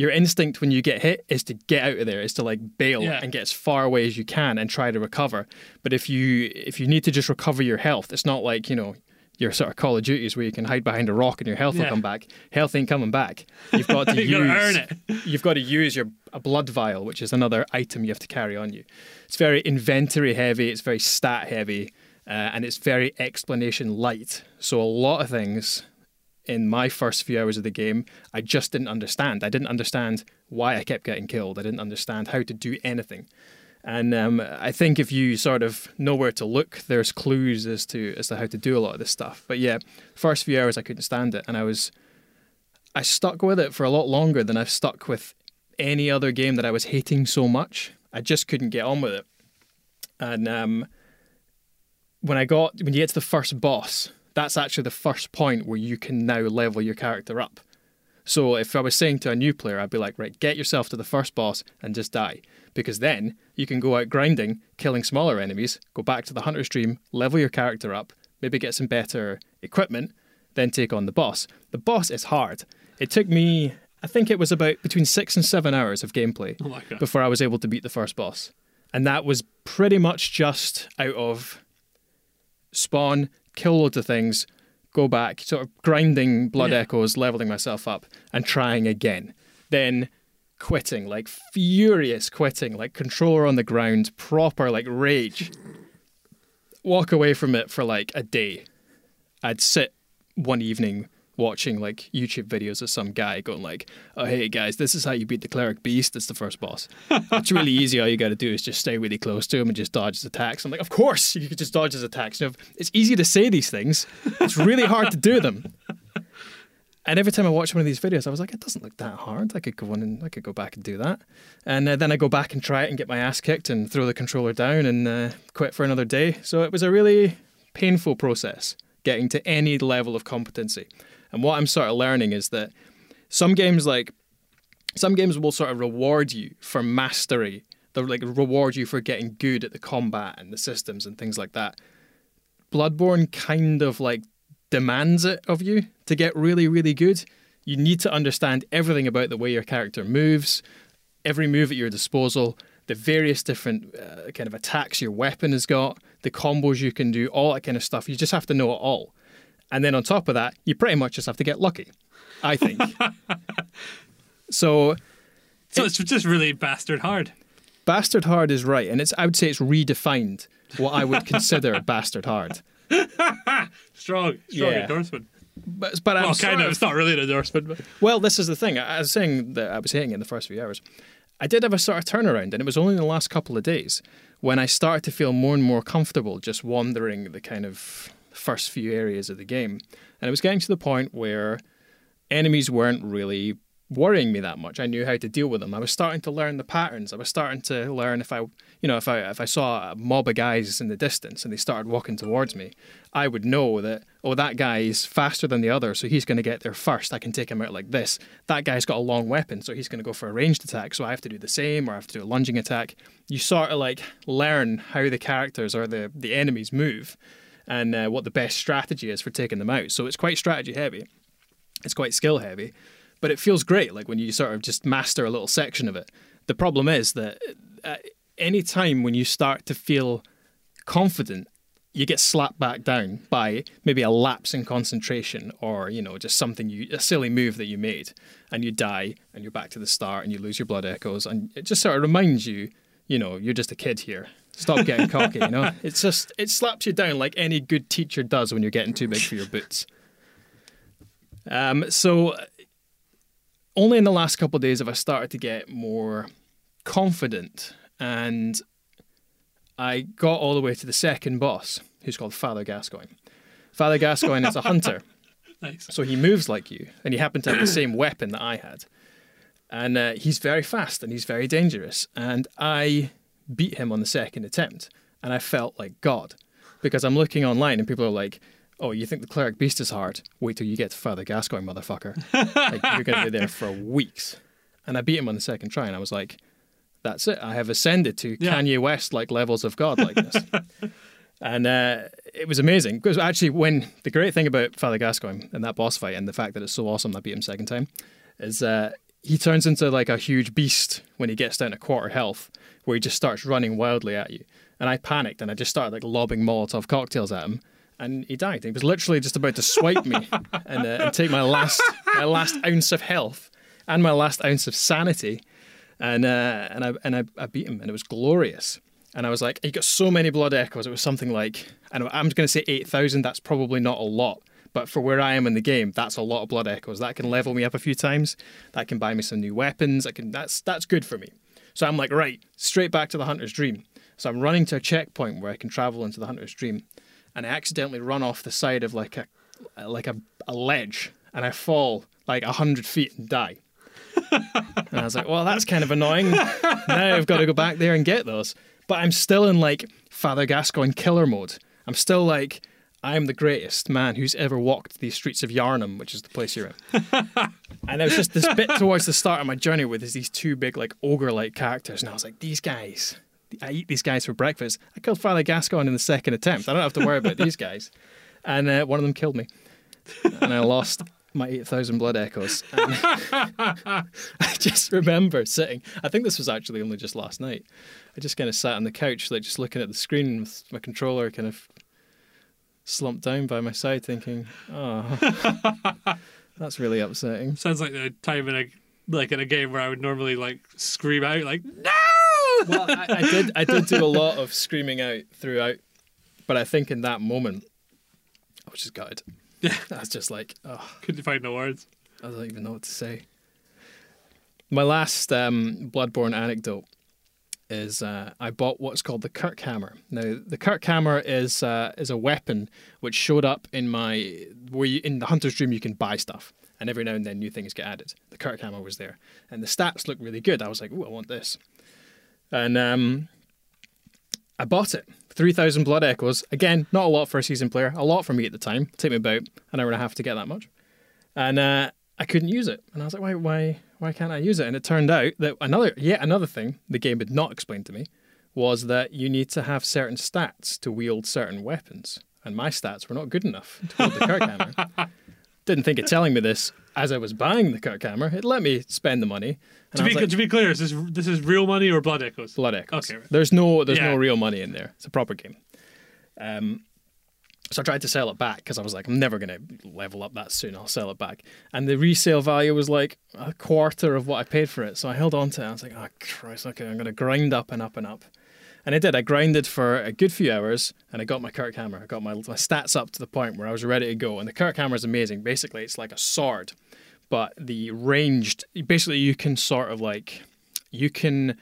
your instinct when you get hit is to get out of there, is to like bail Yeah. and get as far away as you can and try to recover. But if you if you need to just recover your health, it's not like you know your sort of Call of Duties where you can hide behind a rock and your health will come back. Health ain't coming back. You've got [LAUGHS] to You use earn it. You've got to use your a blood vial, which is another item you have to carry on you. It's very inventory heavy. It's very stat heavy, uh, and it's very explanation light. So a lot of things in my first few hours of the game, I just didn't understand. I didn't understand why I kept getting killed. I didn't understand how to do anything. And um, I think if you sort of know where to look, there's clues as to as to how to do a lot of this stuff. But yeah, first few hours I couldn't stand it, and I was I stuck with it for a lot longer than I've stuck with any other game that I was hating so much. I just couldn't get on with it. And um, when I got when you get to the first boss, that's actually the first point where you can now level your character up. So if I was saying to a new player, I'd be like, right, get yourself to the first boss and just die. Because then you can go out grinding, killing smaller enemies, go back to the hunter's dream, level your character up, maybe get some better equipment, then take on the boss. The boss is hard. It took me, I think it was about between six and seven hours of gameplay Oh before I was able to beat the first boss. And that was pretty much just out of spawn, kill loads of things, go back, sort of grinding blood Yeah. echoes, leveling myself up, and trying again. Then quitting, like furious quitting, like controller on the ground, proper like rage. Walk away from it for like a day. I'd sit one evening watching like YouTube videos of some guy going like, "Oh hey guys, this is how you beat the cleric beast. It's the first boss. [LAUGHS] it's really easy. All you got to do is just stay really close to him and just dodge his attacks." I'm like, "Of course, you could just dodge his attacks. You know, it's easy to say these things. It's really hard to do them." And every time I watch one of these videos, I was like, "It doesn't look that hard. I could go on and I could go back and do that." And uh, then I go back and try it and get my ass kicked and throw the controller down and uh, quit for another day. So it was a really painful process getting to any level of competency. And what I'm sort of learning is that some games like some games will sort of reward you for mastery. They'll like reward you for getting good at the combat and the systems and things like that. Bloodborne kind of like demands it of you to get really, really good. You need to understand everything about the way your character moves, every move at your disposal, the various different uh, kind of attacks your weapon has got, the combos you can do, all that kind of stuff. You just have to know it all. And then on top of that, you pretty much just have to get lucky, I think. [LAUGHS] so So it's just really bastard hard. bastard hard is right, and it's I would say it's redefined what I would consider [LAUGHS] bastard hard. [LAUGHS] Strong, strong Yeah. endorsement. But, but I'm kind of. It's not really an endorsement, but Well, this is the thing. I I was saying that I was hating in the first few hours. I did have a sort of turnaround, and it was only in the last couple of days when I started to feel more and more comfortable just wandering the kind of first few areas of the game. And it was getting to the point where enemies weren't really worrying me that much. I knew how to deal with them. I was starting to learn the patterns. I was starting to learn if I, you know, if I if I saw a mob of guys in the distance and they started walking towards me, I would know that oh that guy is faster than the other, so he's going to get there first. I can take him out like this. That guy's got a long weapon, so he's going to go for a ranged attack. So I have to do the same, or I have to do a lunging attack. You sort of like learn how the characters or the the enemies move, and uh, what the best strategy is for taking them out. So it's quite strategy heavy. It's quite skill heavy, but it feels great. Like when you sort of just master a little section of it. The problem is that uh, any time when you start to feel confident, you get slapped back down by maybe a lapse in concentration or you know just something you a silly move that you made, and you die and you're back to the start and you lose your blood echoes and it just sort of reminds you, you know, you're just a kid here. Stop getting cocky, you know. It's just it slaps you down like any good teacher does when you're getting too big for your boots. Um, so only in the last couple of days have I started to get more confident, and I got all the way to the second boss, who's called Father Gascoigne. Father Gascoigne is a hunter, [LAUGHS] nice. so he moves like you, and he happened to have the [CLEARS THROAT] same weapon that I had. And uh, he's very fast and he's very dangerous. And I beat him on the second attempt, and I felt like God because I'm looking online and people are like, "Oh, you think the cleric beast is hard? Wait till you get to Father Gascoigne, motherfucker! like you're going to be there for [LAUGHS] weeks." And I beat him on the second try, and I was like, "That's it! I have ascended to Yeah. Kanye West like levels of God godlikeness." [LAUGHS] And uh, it was amazing because actually, when the great thing about Father Gascoigne and that boss fight, and the fact that it's so awesome that I beat him second time, is uh, he turns into like a huge beast when he gets down to quarter health, where he just starts running wildly at you. And I panicked and I just started like lobbing Molotov cocktails at him, and he died. He was literally just about to swipe me [LAUGHS] and, uh, and take my last my last ounce of health and my last ounce of sanity, and uh, and I and I, I beat him, and it was glorious. And I was like, he got so many blood echoes. It was something like, and I'm going to say eight thousand. That's probably not a lot, but for where I am in the game, that's a lot of blood echoes. That can level me up a few times. That can buy me some new weapons. I can. That's that's good for me. So I'm like, right, straight back to the hunter's dream. So I'm running to a checkpoint where I can travel into the hunter's dream, and I accidentally run off the side of like a like a, a ledge, and I fall like hundred feet and die. and I was like, well, that's kind of annoying. now I've got to go back there and get those. But I'm still in like Father Gascoigne killer mode. I'm still like, I'm the greatest man who's ever walked these streets of Yharnam, which is the place you're in. [LAUGHS] and there was just this bit towards the start of my journey with there's these two big, like, ogre like characters. And I was like, these guys, I eat these guys for breakfast. I killed Father Gascoigne in the second attempt. I don't have to worry about these guys. And uh, one of them killed me. And I lost my 8,000 blood echoes. [LAUGHS] And [LAUGHS] I just remember sitting, I think this was actually only just last night. I just kind of sat on the couch, like just looking at the screen with my controller kind of slumped down by my side, thinking, oh, [LAUGHS] that's really upsetting. Sounds like the time in a like in a game where I would normally like scream out like no. Well, I, I did. I did do a lot of screaming out throughout, but I think in that moment, I was just gutted. Yeah. I was just like, oh, Couldn't find the words. I don't even know what to say. My last um, Bloodborne anecdote is uh, I bought what's called the Kirk Hammer. Now, the Kirk Hammer is uh, is a weapon which showed up in my where you, in the Hunter's Dream you can buy stuff, and every now and then new things get added. The Kirk Hammer was there, and the stats look really good. I was like, oh, I want this, and um, I bought it. 3,000 blood echoes. Again, not a lot for a season player. A lot for me at the time. Took me about an hour and a half to get that much. And uh, I couldn't use it. And I was like, why, why, why can't I use it? And it turned out that another, yet another thing the game had not explained to me was that you need to have certain stats to wield certain weapons. And my stats were not good enough to wield the Kirk Hammer. [LAUGHS] Didn't think of telling me this as I was buying the Kirk Hammer. It let me spend the money. To be like, to be clear, is this this is real money or blood echoes? Blood Echoes. Okay, right. There's no there's Yeah. no real money in there. It's a proper game. Um, so I tried to sell it back because I was like, I'm never gonna level up that soon. I'll sell it back. And the resale value was like a quarter of what I paid for it. So I held on to it. I was like, oh Christ, okay, I'm gonna grind up and up and up. And I did. I grinded for a good few hours, and I got my Kirk Hammer. I got my, my stats up to the point where I was ready to go. And the Kirk Hammer is amazing. Basically, it's like a sword, but the ranged. Basically, you can sort of like you can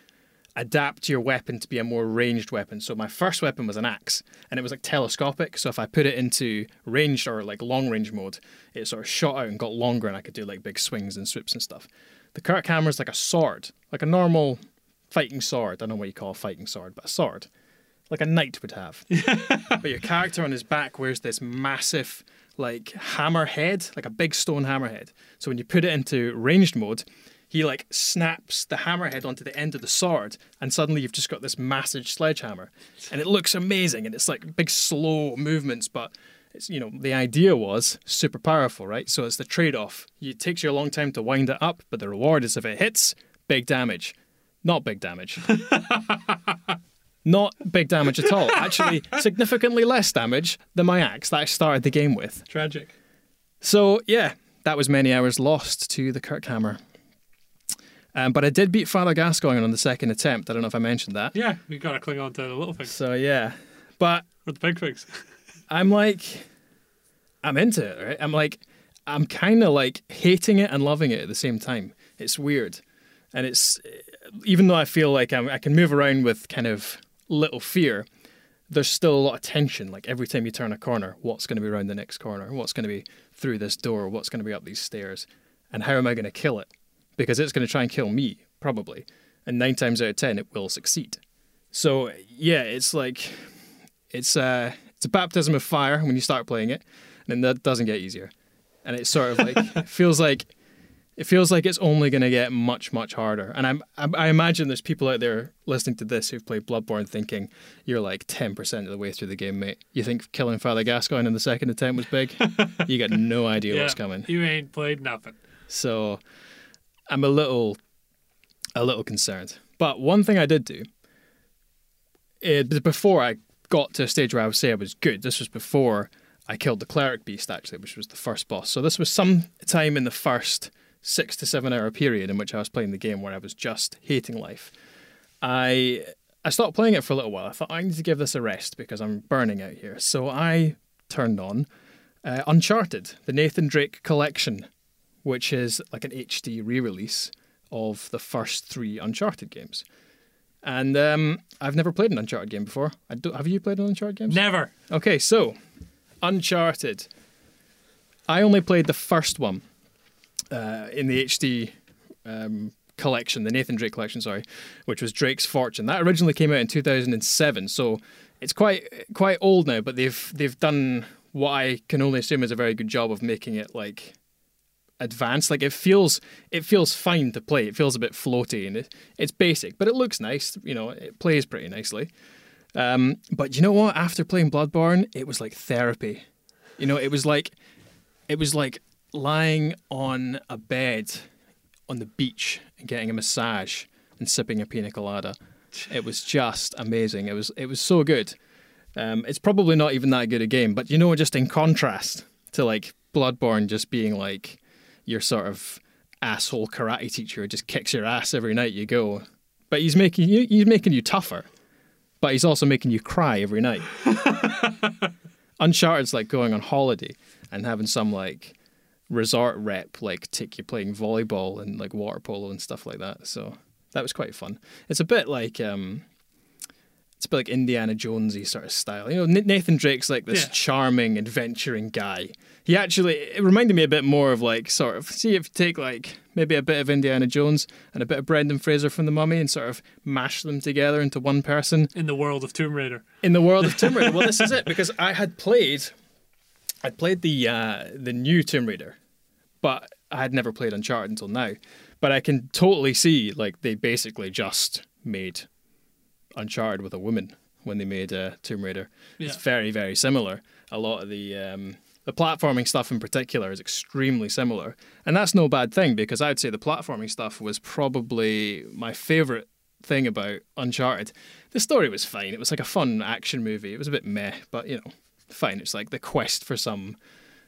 adapt your weapon to be a more ranged weapon. So my first weapon was an axe, and it was like telescopic. So if I put it into ranged or like long range mode, it sort of shot out and got longer, and I could do like big swings and swoops and stuff. The Kirk hammer is like a sword, like a normal fighting sword. I don't know what you call a fighting sword, but a sword, like a knight would have. [LAUGHS] but your character on his back wears this massive like hammer head, like a big stone hammerhead. So when you put it into ranged mode, he like snaps the hammerhead onto the end of the sword, and suddenly you've just got this massive sledgehammer, and it looks amazing, and it's like big slow movements, but it's you know the idea was super powerful, right? So it's the trade-off. It takes you a long time to wind it up, but the reward is if it hits, big damage, not big damage. [LAUGHS] Not big damage at all. Actually, significantly less damage than my axe that I started the game with. Tragic. So yeah, that was many hours lost to the Kirk Hammer. Um, but I did beat Father Gascoigne on the second attempt. I don't know if I mentioned that. Yeah, we gotta cling on to the little things So yeah, but or the big things. [LAUGHS] I'm like, I'm into it, right? I'm like, I'm kind of like hating it and loving it at the same time. It's weird, and it's even though I feel like I'm, I can move around with kind of little fear. There's still a lot of tension. Like every time you turn a corner, what's going to be around the next corner? What's going to be through this door? What's going to be up these stairs? And how am I going to kill it? Because it's going to try and kill me, probably. And nine times out of ten, it will succeed. So yeah, it's like it's uh it's a baptism of fire when you start playing it, and then that doesn't get easier. And it's sort of like [LAUGHS] it feels like it feels like it's only going to get much much harder. And I'm, I, I imagine there's people out there listening to this who've played Bloodborne thinking you're like ten percent of the way through the game, mate. You think killing Father Gascoigne in the second attempt was big? [LAUGHS] you got no idea yeah, what's coming. You ain't played nothing. So I'm a little a little concerned. But one thing I did do it, before I got to a stage where I would say I was good. This was before I killed the cleric beast actually, which was the first boss. So this was some time in the first six to seven hour period in which I was playing the game where I was just hating life. I I stopped playing it for a little while. I thought I need to give this a rest because I'm burning out here. So I turned on uh, Uncharted, the Nathan Drake collection, which is like an HD re-release of the first three Uncharted games. And um, I've never played an Uncharted game before. I do, have you played an Uncharted game? Never. Okay, so Uncharted. I only played the first one uh, in the HD um, collection, the Nathan Drake collection, sorry, which was Drake's Fortune. That originally came out in 2007, so it's quite quite old now. But they've they've done what I can only assume is a very good job of making it like advanced. Like it feels it feels fine to play. It feels a bit floaty and it, it's basic, but it looks nice. You know, it plays pretty nicely. Um, but you know what? After playing Bloodborne, it was like therapy. You know, it was like it was like lying on a bed on the beach and getting a massage and sipping a pina colada. It was just amazing. It was it was so good. Um, it's probably not even that good a game, but you know, just in contrast to like Bloodborne just being like your sort of asshole karate teacher who just kicks your ass every night you go, but he's making you he's making you tougher, but he's also making you cry every night. [LAUGHS] Uncharted's like going on holiday and having some like resort rep like take you playing volleyball and like water polo and stuff like that. So that was quite fun. It's a bit like um, it's a bit like Indiana Jonesy sort of style. You know, Nathan Drake's like this Yeah. charming, adventuring guy. He actually it reminded me a bit more of like sort of see if you take like maybe a bit of Indiana Jones and a bit of Brendan Fraser from The Mummy and sort of mash them together into one person In the world of Tomb Raider. in the world of Tomb Raider. well, this is it [LAUGHS] because I had played, I'd played the uh, the new Tomb Raider, but I had never played Uncharted until now. But I can totally see like they basically just made Uncharted with a woman when they made uh, Tomb Raider. It's very very similar. A lot of the um, the platforming stuff in particular is extremely similar, and that's no bad thing because I'd say the platforming stuff was probably my favorite thing about Uncharted. The story was fine. It was like a fun action movie. It was a bit meh, but you know, fine. It's like the quest for some,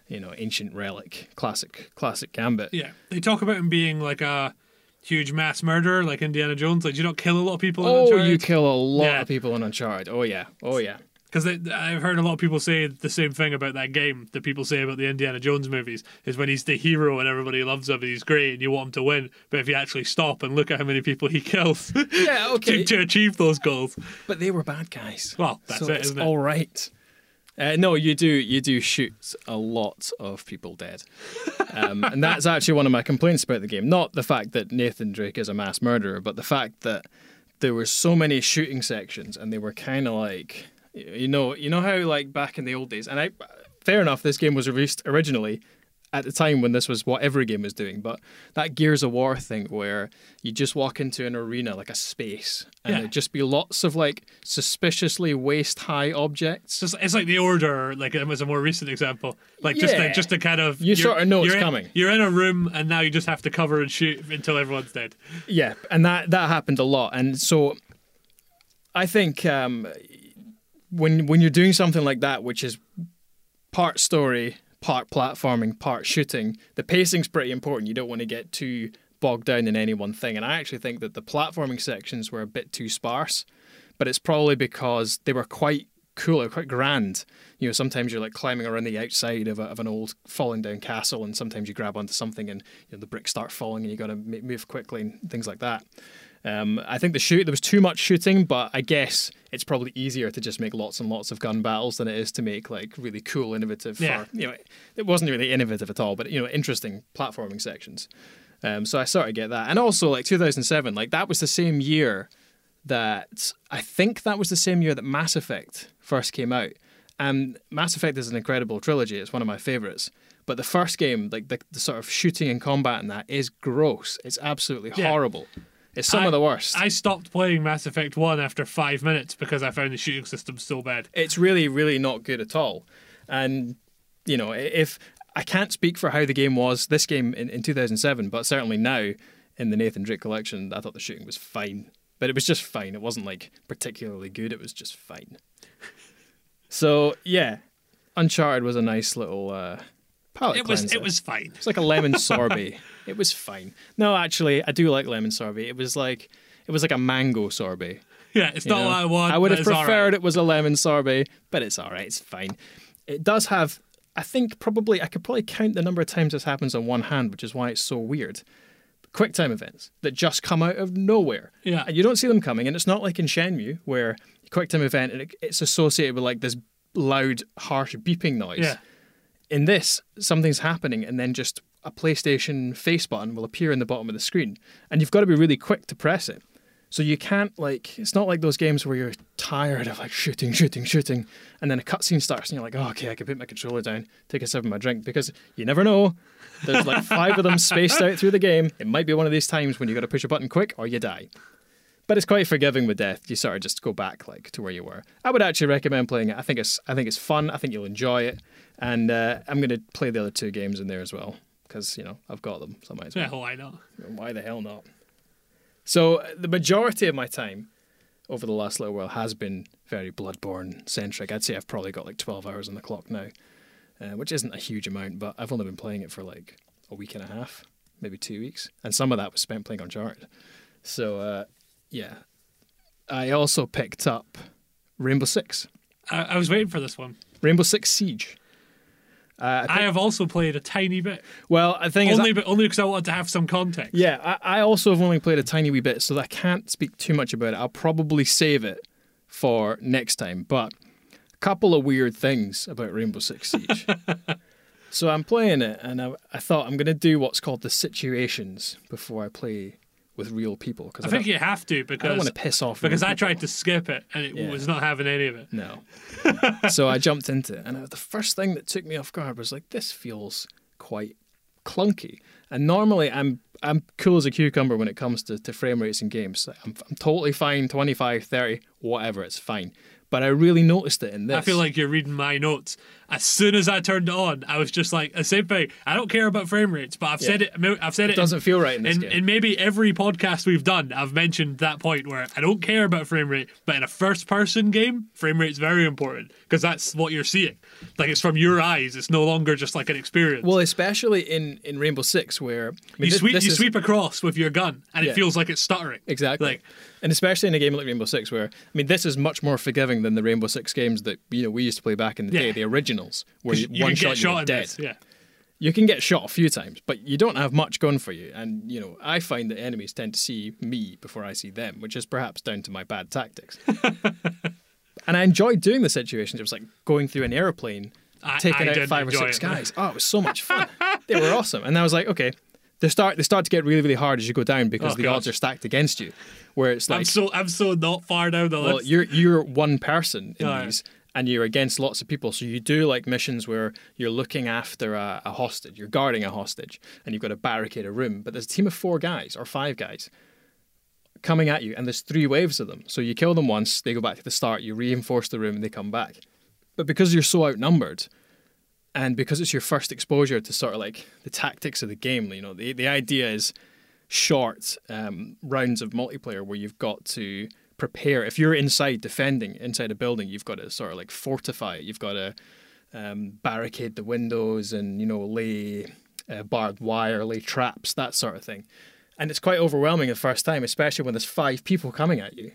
you know, ancient relic, classic, classic Gambit. Yeah. They talk about him being like a huge mass murderer, like Indiana Jones. Like, you do you not kill a lot of people in Oh, Uncharted? you kill a lot Yeah. of people in Uncharted. Oh yeah, oh yeah. Because I've heard a lot of people say the same thing about that game that people say about the Indiana Jones movies is when he's the hero and everybody loves him and he's great and you want him to win, but if you actually stop and look at how many people he kills [LAUGHS] Yeah, okay. to, to achieve those goals, But they were bad guys. well, that's so it's isn't it? all right. Uh, no, you do you do shoot a lot of people dead, um, [LAUGHS] and that's actually one of my complaints about the game. Not the fact that Nathan Drake is a mass murderer, but the fact that there were so many shooting sections, and they were kind of like, you know, you know how like back in the old days. And I, fair enough, this game was released originally at the time when this was what every game was doing, but that Gears of War thing where you just walk into an arena like a space, and Yeah. there'd just be lots of like suspiciously waist high objects. It's, just, it's like the order, like it was a more recent example. Like just Yeah. like just a kind of You sort of know it's in- coming. You're in a room and now you just have to cover and shoot until everyone's dead. Yeah, and that that happened a lot, and so I think um, when when you're doing something like that, which is part story, part platforming, part shooting, the pacing's pretty important. You don't want to get too bogged down in any one thing, and I actually think that the platforming sections were a bit too sparse, but it's probably because they were quite cool quite grand. You know, sometimes you're like climbing around the outside of, a, of an old falling down castle, and sometimes you grab onto something and you know, the bricks start falling, and you got to move quickly and things like that. Um, I think the shoot there was too much shooting, but I guess it's probably easier to just make lots and lots of gun battles than it is to make like really cool, innovative. Yeah. Or, you know, it wasn't really innovative at all, but you know, interesting platforming sections. Um, so I sort of get that, and also like 2007, like that was the same year that I think that was the same year that Mass Effect first came out. And Mass Effect is an incredible trilogy. It's one of my favorites. But the first game, like the, the sort of shooting and combat in that, is gross. It's absolutely Yeah. horrible. It's some I- of the worst. I stopped playing Mass Effect 1 after five minutes because I found the shooting system so bad. it's really, really not good at all. And you know, if I can't speak for how the game was this game in, in 2007, but certainly now in the Nathan Drake collection, I thought the shooting was fine. But it was just fine. It wasn't like particularly good. It was just fine. [LAUGHS] So yeah, Uncharted was a nice little uh, It was cleanser. it was fine. It's like a lemon [LAUGHS] sorbet. it was fine. No, actually, I do like lemon sorbet. It was like it was like a mango sorbet. Yeah, it's you not know? what I want. I would have preferred right. it was a lemon sorbet, but it's all right. It's fine. It does have. I think probably I could probably count the number of times this happens on one hand, which is why it's so weird. Quick time events that just come out of nowhere. Yeah. And you don't see them coming, and it's not like in Shenmue where quick time event and it, it's associated with like this loud, harsh beeping noise Yeah. In this, something's happening, and then just a PlayStation face button will appear in the bottom of the screen, and you've got to be really quick to press it. So you can't like it's not like those games where you're tired of like shooting, shooting, shooting, and then a cutscene starts and you're like, oh, okay, I can put my controller down, take a sip of my drink because you never know. There's like five of them spaced out through the game. It might be one of these times when you've got to push a button quick or you die. But it's quite forgiving with death. You sort of just go back like to where you were. I would actually recommend playing it. I think it's I think it's fun. I think you'll enjoy it, and uh, I'm going to play the other two games in there as well because you know I've got them. So I might as well. Yeah, [LAUGHS] why not? Why the hell not? So the majority of my time over the last little while has been very Bloodborne centric. I'd say I've probably got like 12 hours on the clock now, uh, which isn't a huge amount, but I've only been playing it for like a week and a half, maybe two weeks, and some of that was spent playing Uncharted. So uh, yeah, I also picked up Rainbow Six, I, I was waiting for this one. Rainbow Six Siege. Uh, I I have also played a tiny bit, well, thing is, only but only because I wanted to have some context. Yeah, I, I also have only played a tiny wee bit, so I can't speak too much about it. I'll probably save it for next time. But a couple of weird things about Rainbow Six Siege. [LAUGHS] so I'm playing it, and I, I thought I'm going to do what's called the situations before I play with real people because I I, think you have to because I don't want to piss off. because I tried to skip it and it Yeah. was not having any of it. No. [LAUGHS] so I jumped into it, and the first thing that took me off guard was like, this feels quite clunky. And normally I'm I'm cool as a cucumber when it comes to, to frame rates in games. I'm, I'm totally fine, 25, 30, whatever, it's fine. But I really noticed it in this. I feel like you're reading my notes. As soon as I turned it on, I was just like, the same thing. I don't care about frame rates, but I've said it. I've said it. it doesn't feel right in this in, game. in maybe every podcast we've done, I've mentioned that point where I don't care about frame rate, but in a first person game, frame rate's very important because that's what you're seeing. Like it's from your eyes. It's no longer just like an experience. well, especially in, in Rainbow Six, where I mean, you this- sweep this you is- sweep across with your gun, and Yeah. it feels like it's stuttering. Exactly. Like and especially in a game like Rainbow Six, where I mean, this is much more forgiving than the Rainbow Six games that you know we used to play back in the Yeah. day, the originals, where you, you one can shot shot were dead. Yeah. you can get shot a few times, but you don't have much going for you. And, you know, I find that enemies tend to see me before I see them, which is perhaps down to my bad tactics. [LAUGHS] and I enjoyed doing the situations. It was like going through an airplane, I- taking I out five or six it. guys. Oh, it was so much fun. [LAUGHS] they were awesome. And I was like, okay, they start they start to get really, really hard as you go down because Oh, the God. odds are stacked against you. Where it's like I'm so I'm so not far down the well, list. you're you're one person in these, and you're against lots of people. So you do like missions where you're looking after a, a hostage, you're guarding a hostage, and you've got to barricade a room. But there's a team of four guys or five guys coming at you, and there's three waves of them. So you kill them once, they go back to the start. You reinforce the room, and they come back. But because you're so outnumbered, and because it's your first exposure to sort of like the tactics of the game, you know, the the idea is short um, rounds of multiplayer where you've got to prepare. If you're inside defending inside a building, you've got to sort of like fortify it. You've got to um, barricade the windows and you know lay uh, barbed wire, lay traps, that sort of thing. And it's quite overwhelming the first time, especially when there's five people coming at you,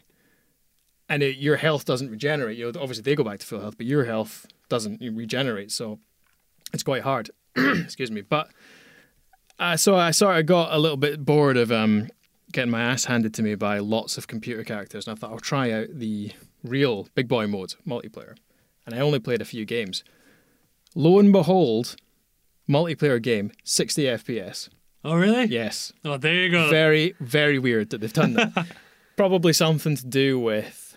and it, your health doesn't regenerate. You know, obviously they go back to full health, but your health doesn't regenerate. So it's quite hard. [CLEARS THROAT] Excuse me, but uh, so I sort of got a little bit bored of um, getting my ass handed to me by lots of computer characters, and I thought I'll try out the real big boy mode multiplayer. And I only played a few games. Lo and behold, multiplayer game, 60 FPS. oh really? Yes, Oh, there you go. very very weird that they've done that. [LAUGHS] Probably something to do with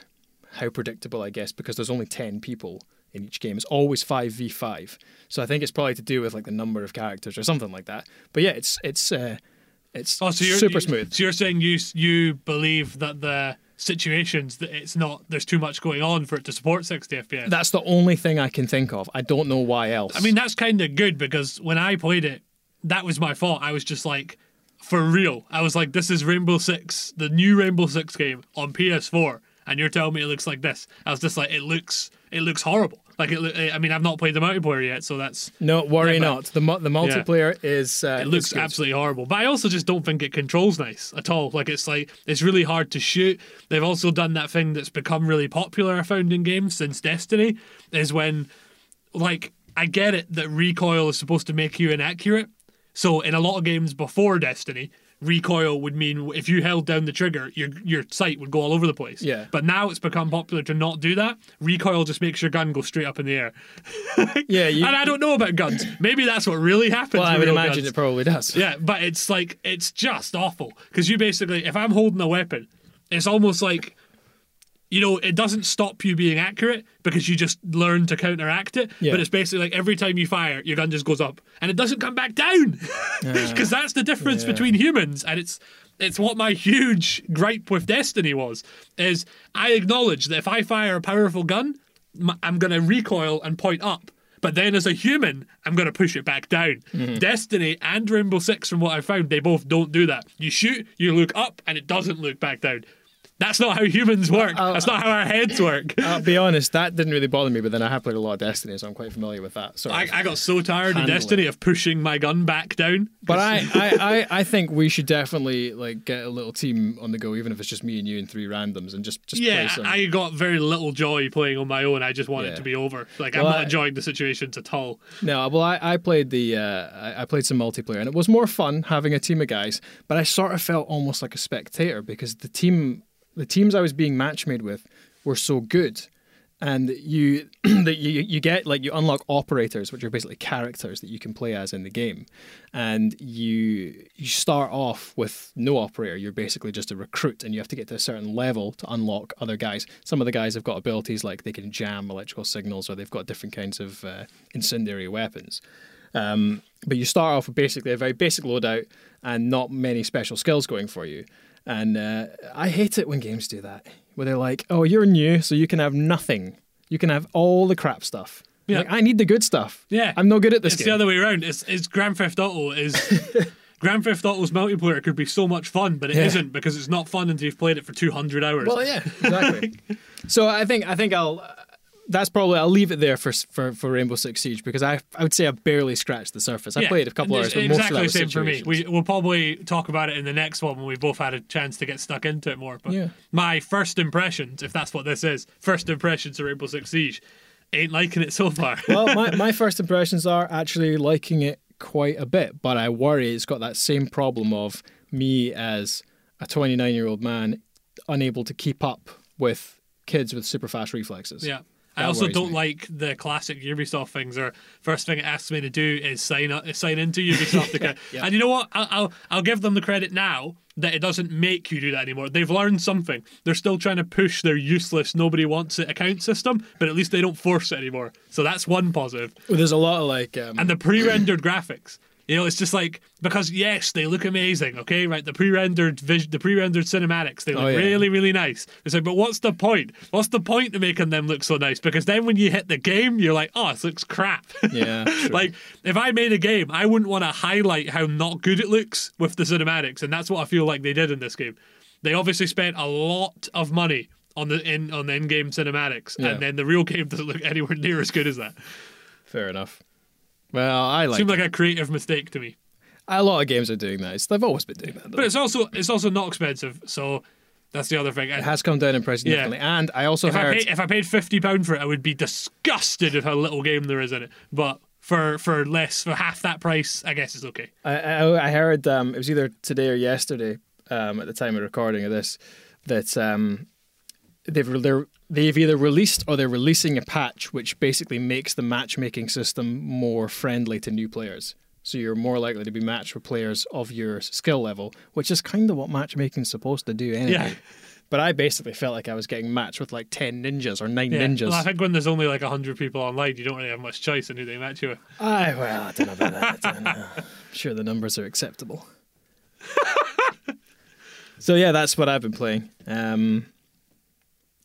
how predictable, I guess, because there's only 10 people in each game. It's always 5v5. So I think it's probably to do with like the number of characters or something like that. But yeah, it's it's uh, it's oh, so you're super you- smooth. So you're saying you you believe that the situations that it's not there's too much going on for it to support 60 FPS. That's the only thing I can think of. I don't know why else. I mean, that's kind of good because when I played it, that was my fault. I was just like, for real. I was like, this is Rainbow Six, the new Rainbow Six game on PS4. and you're telling me it looks like this. I was just like, it looks, it looks horrible. Like it. I mean, I've not played the multiplayer yet, so that's No, worry Yeah, not. The the multiplayer is uh, it looks absolutely horrible. But I also just don't think it controls nice at all. Like it's like it's really hard to shoot. They've also done that thing that's become really popular. I found in games since Destiny is when, like, I get it that recoil is supposed to make you inaccurate. So in a lot of games before Destiny. Recoil would mean if you held down the trigger, your your sight would go all over the place. Yeah. But now it's become popular to not do that. Recoil just makes your gun go straight up in the air. [LAUGHS] Yeah, you, and I don't know about guns. Maybe that's what really happens. well, I would imagine guns. it probably does. Yeah, but it's like it's just awful because you basically, if I'm holding a weapon, it's almost like, you know, it doesn't stop you being accurate because you just learn to counteract it. Yeah. But it's basically like every time you fire, your gun just goes up and it doesn't come back down because [LAUGHS] that's the difference Yeah. between humans and it's. It's what my huge gripe with Destiny was. Is I acknowledge that if I fire a powerful gun, I'm going to recoil and point up. But then as a human, I'm going to push it back down. Mm-hmm. Destiny and Rainbow Six, from what I found, they both don't do that. You shoot, you look up, and it doesn't look back down. That's not how humans work. Uh, uh, That's not how our heads uh, work. I'll be honest, that didn't really bother me, but then I have played a lot of Destiny, so I'm quite familiar with that. So, I, I got so tired Handling. Destiny of pushing my gun back down. but I, [LAUGHS] I, I, I think we should definitely like get a little team on the go, even if it's just me and you and three randoms, and just just yeah, play some. I got very little joy playing on my own. I just want it to be over. Like Well, I'm not I- enjoying the situations at all. No, well, I, I played the uh, I played some multiplayer, and it was more fun having a team of guys. But I sort of felt almost like a spectator because the team, the teams I was being match made with, were so good, and you [CLEARS THROAT] that you you get like you unlock operators, which are basically characters that you can play as in the game, and you you start off with no operator. You're basically just a recruit, and you have to get to a certain level to unlock other guys. Some of the guys have got abilities like they can jam electrical signals, or they've got different kinds of uh, incendiary weapons. Um, but you start off with basically a very basic loadout and not many special skills going for you. And uh, I hate it when games do that, where they're like, "Oh, you're new, so you can have nothing. You can have all the crap stuff." Yeah. Like, I need the good stuff. Yeah. I'm no good at this It's game. the other way around. It's, it's Grand Theft Auto is [LAUGHS] Grand Theft Auto's multiplayer could be so much fun, but it Yeah. not because it's not fun until you've played it for 200 hours. Well, yeah, exactly. [LAUGHS] so I think I think I'll. That's probably I'll leave it there for for, for Rainbow Six Siege because I I would say I barely scratched the surface. I Yeah, played a couple hours, but most of exactly that same for me. We, we'll probably talk about it in the next one when we both had a chance to get stuck into it more. But Yeah. my first impressions, if that's what this is, first impressions of Rainbow Six Siege, ain't liking it so far. [LAUGHS] well, my, my [LAUGHS] first impressions are actually liking it quite a bit, but I worry it's got that same problem of me as a 29 year old man unable to keep up with kids with super fast reflexes. Yeah. I also don't me. like the classic Ubisoft things. Or first thing it asks me to do is sign up, sign into Ubisoft [LAUGHS] account. Yeah. And you know what? I'll, I'll I'll give them the credit now that it doesn't make you do that anymore. They've learned something. They're still trying to push their useless, nobody wants it account system, but at least they don't force it anymore. So that's one positive. Well, there's a lot of like. Um, And the pre-rendered [CLEARS THROAT] graphics. You know, it's just like because yes, they look amazing. Okay, right? The pre-rendered vis- the pre-rendered cinematics, they look Oh, yeah. really, really nice. It's like, but what's the point? What's the point of making them look so nice? Because then when you hit the game, you're like, oh, this looks crap. Yeah, [LAUGHS] like if I made a game, I wouldn't want to highlight how not good it looks with the cinematics, and that's what I feel like they did in this game. They obviously spent a lot of money on the in on the in-game cinematics, Yeah. and then the real game [LAUGHS] doesn't look anywhere near as good as that. fair enough. Well, I like. Seemed like a creative mistake to me. a lot of games are doing that. It's, they've always been doing that. Though. But it's also it's also not expensive, so that's the other thing. it has come down in price Yeah. And I also if I heard. paid if I paid fifty pound for it, I would be disgusted at how little game there is in it. But for for less for half that price, I guess it's okay. I, I, I heard um, it was either today or yesterday um, at the time of recording of this that um, they've they're, they've either released or they're releasing a patch which basically makes the matchmaking system more friendly to new players. So you're more likely to be matched with players of your skill level, which is kind of what matchmaking's supposed to do anyway. Yeah. But I basically felt like I was getting matched with like ten ninjas or nine Yeah. ninjas. Well, I think when there's only like hundred people online, you don't really have much choice in who they match you with. I well, I don't know about that. I don't know. I'm sure the numbers are acceptable. [LAUGHS] so yeah, that's what I've been playing. Um,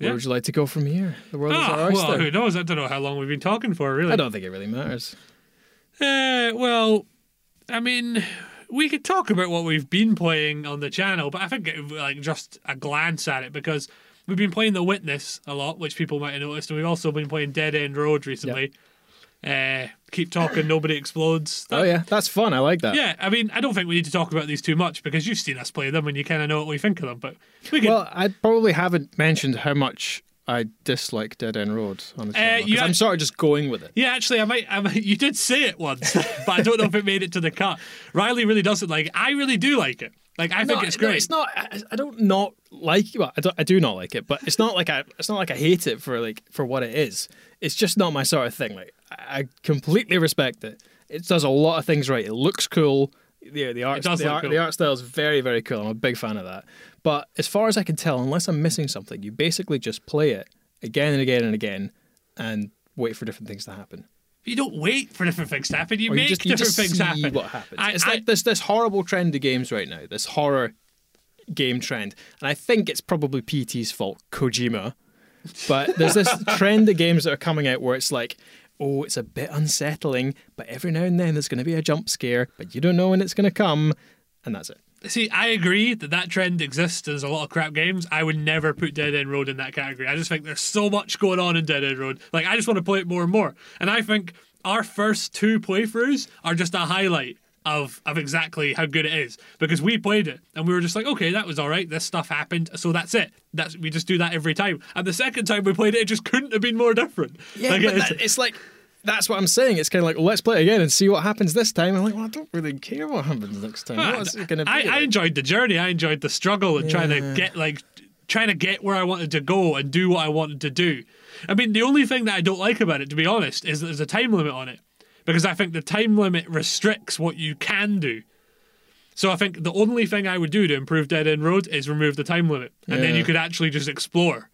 where Yeah. would you like to go from here? The world is Ah, our oyster. well, who knows? I don't know how long we've been talking for, really. I don't think it really matters. Uh, well, I mean, we could talk about what we've been playing on the channel, but I think it, like just a glance at it because we've been playing The Witness a lot, which people might have noticed, and we've also been playing Dead End Road recently. Uh, keep talking, nobody explodes. Oh yeah, that's fun. I like that. Yeah, I mean, I don't think we need to talk about these too much because you've seen us play them and you kind of know what we think of them. But we can. Well, I probably haven't mentioned how much I dislike Dead End Road on the Uh, you I'm sort of just going with it. yeah, actually, I might, I might. You did say it once, but I don't know if it made it to the cut. Reilly really doesn't like. it. I really do like it. Like, I think No, it's no, great. it's not. I, I don't not like. Well, I, I do not like it, but it's not like I. It's not like I hate it for like for what it is. It's just not my sort of thing. Like I, completely respect it. It does a lot of things right. It looks cool. The the art does the art, cool. the art style is very very cool. I'm a big fan of that. But as far as I can tell, unless I'm missing something, you basically just play it again and again and again, and wait for different things to happen. you don't wait for different things to happen. You make just, you different just things see happen. what happens. I- it's I- like this this horrible trend of games right now, this horror game trend, and I think it's probably PT's fault, Kojima. But there's this [LAUGHS] trend of games that are coming out where it's like, oh, it's a bit unsettling, but every now and then there's going to be a jump scare, but you don't know when it's going to come, and that's it. See, I agree that that trend exists. There's a lot of crap games. I would never put Dead End Road in that category. I just think there's so much going on in Dead End Road. Like, I just want to play it more and more. And I think our first two playthroughs are just a highlight of of exactly how good it is because we played it and we were just like, okay, that was all right. This stuff happened, so that's it. That's we just do that every time. And the second time we played it, it just couldn't have been more different. Yeah, Like, but it's- that, it's like that's what I'm saying. It's kind of like well, let's play it again and see what happens this time. I'm like, well, I don't really care what happens next time. Ah, What's it going to be? I, I enjoyed the journey. I enjoyed the struggle and trying to get like trying to get where I wanted to go and do what I wanted to do. I mean, the only thing that I don't like about it, to be honest, is that there's a time limit on it because I think the time limit restricts what you can do. So I think the only thing I would do to improve Dead End Road is remove the time limit, and then you could actually just explore,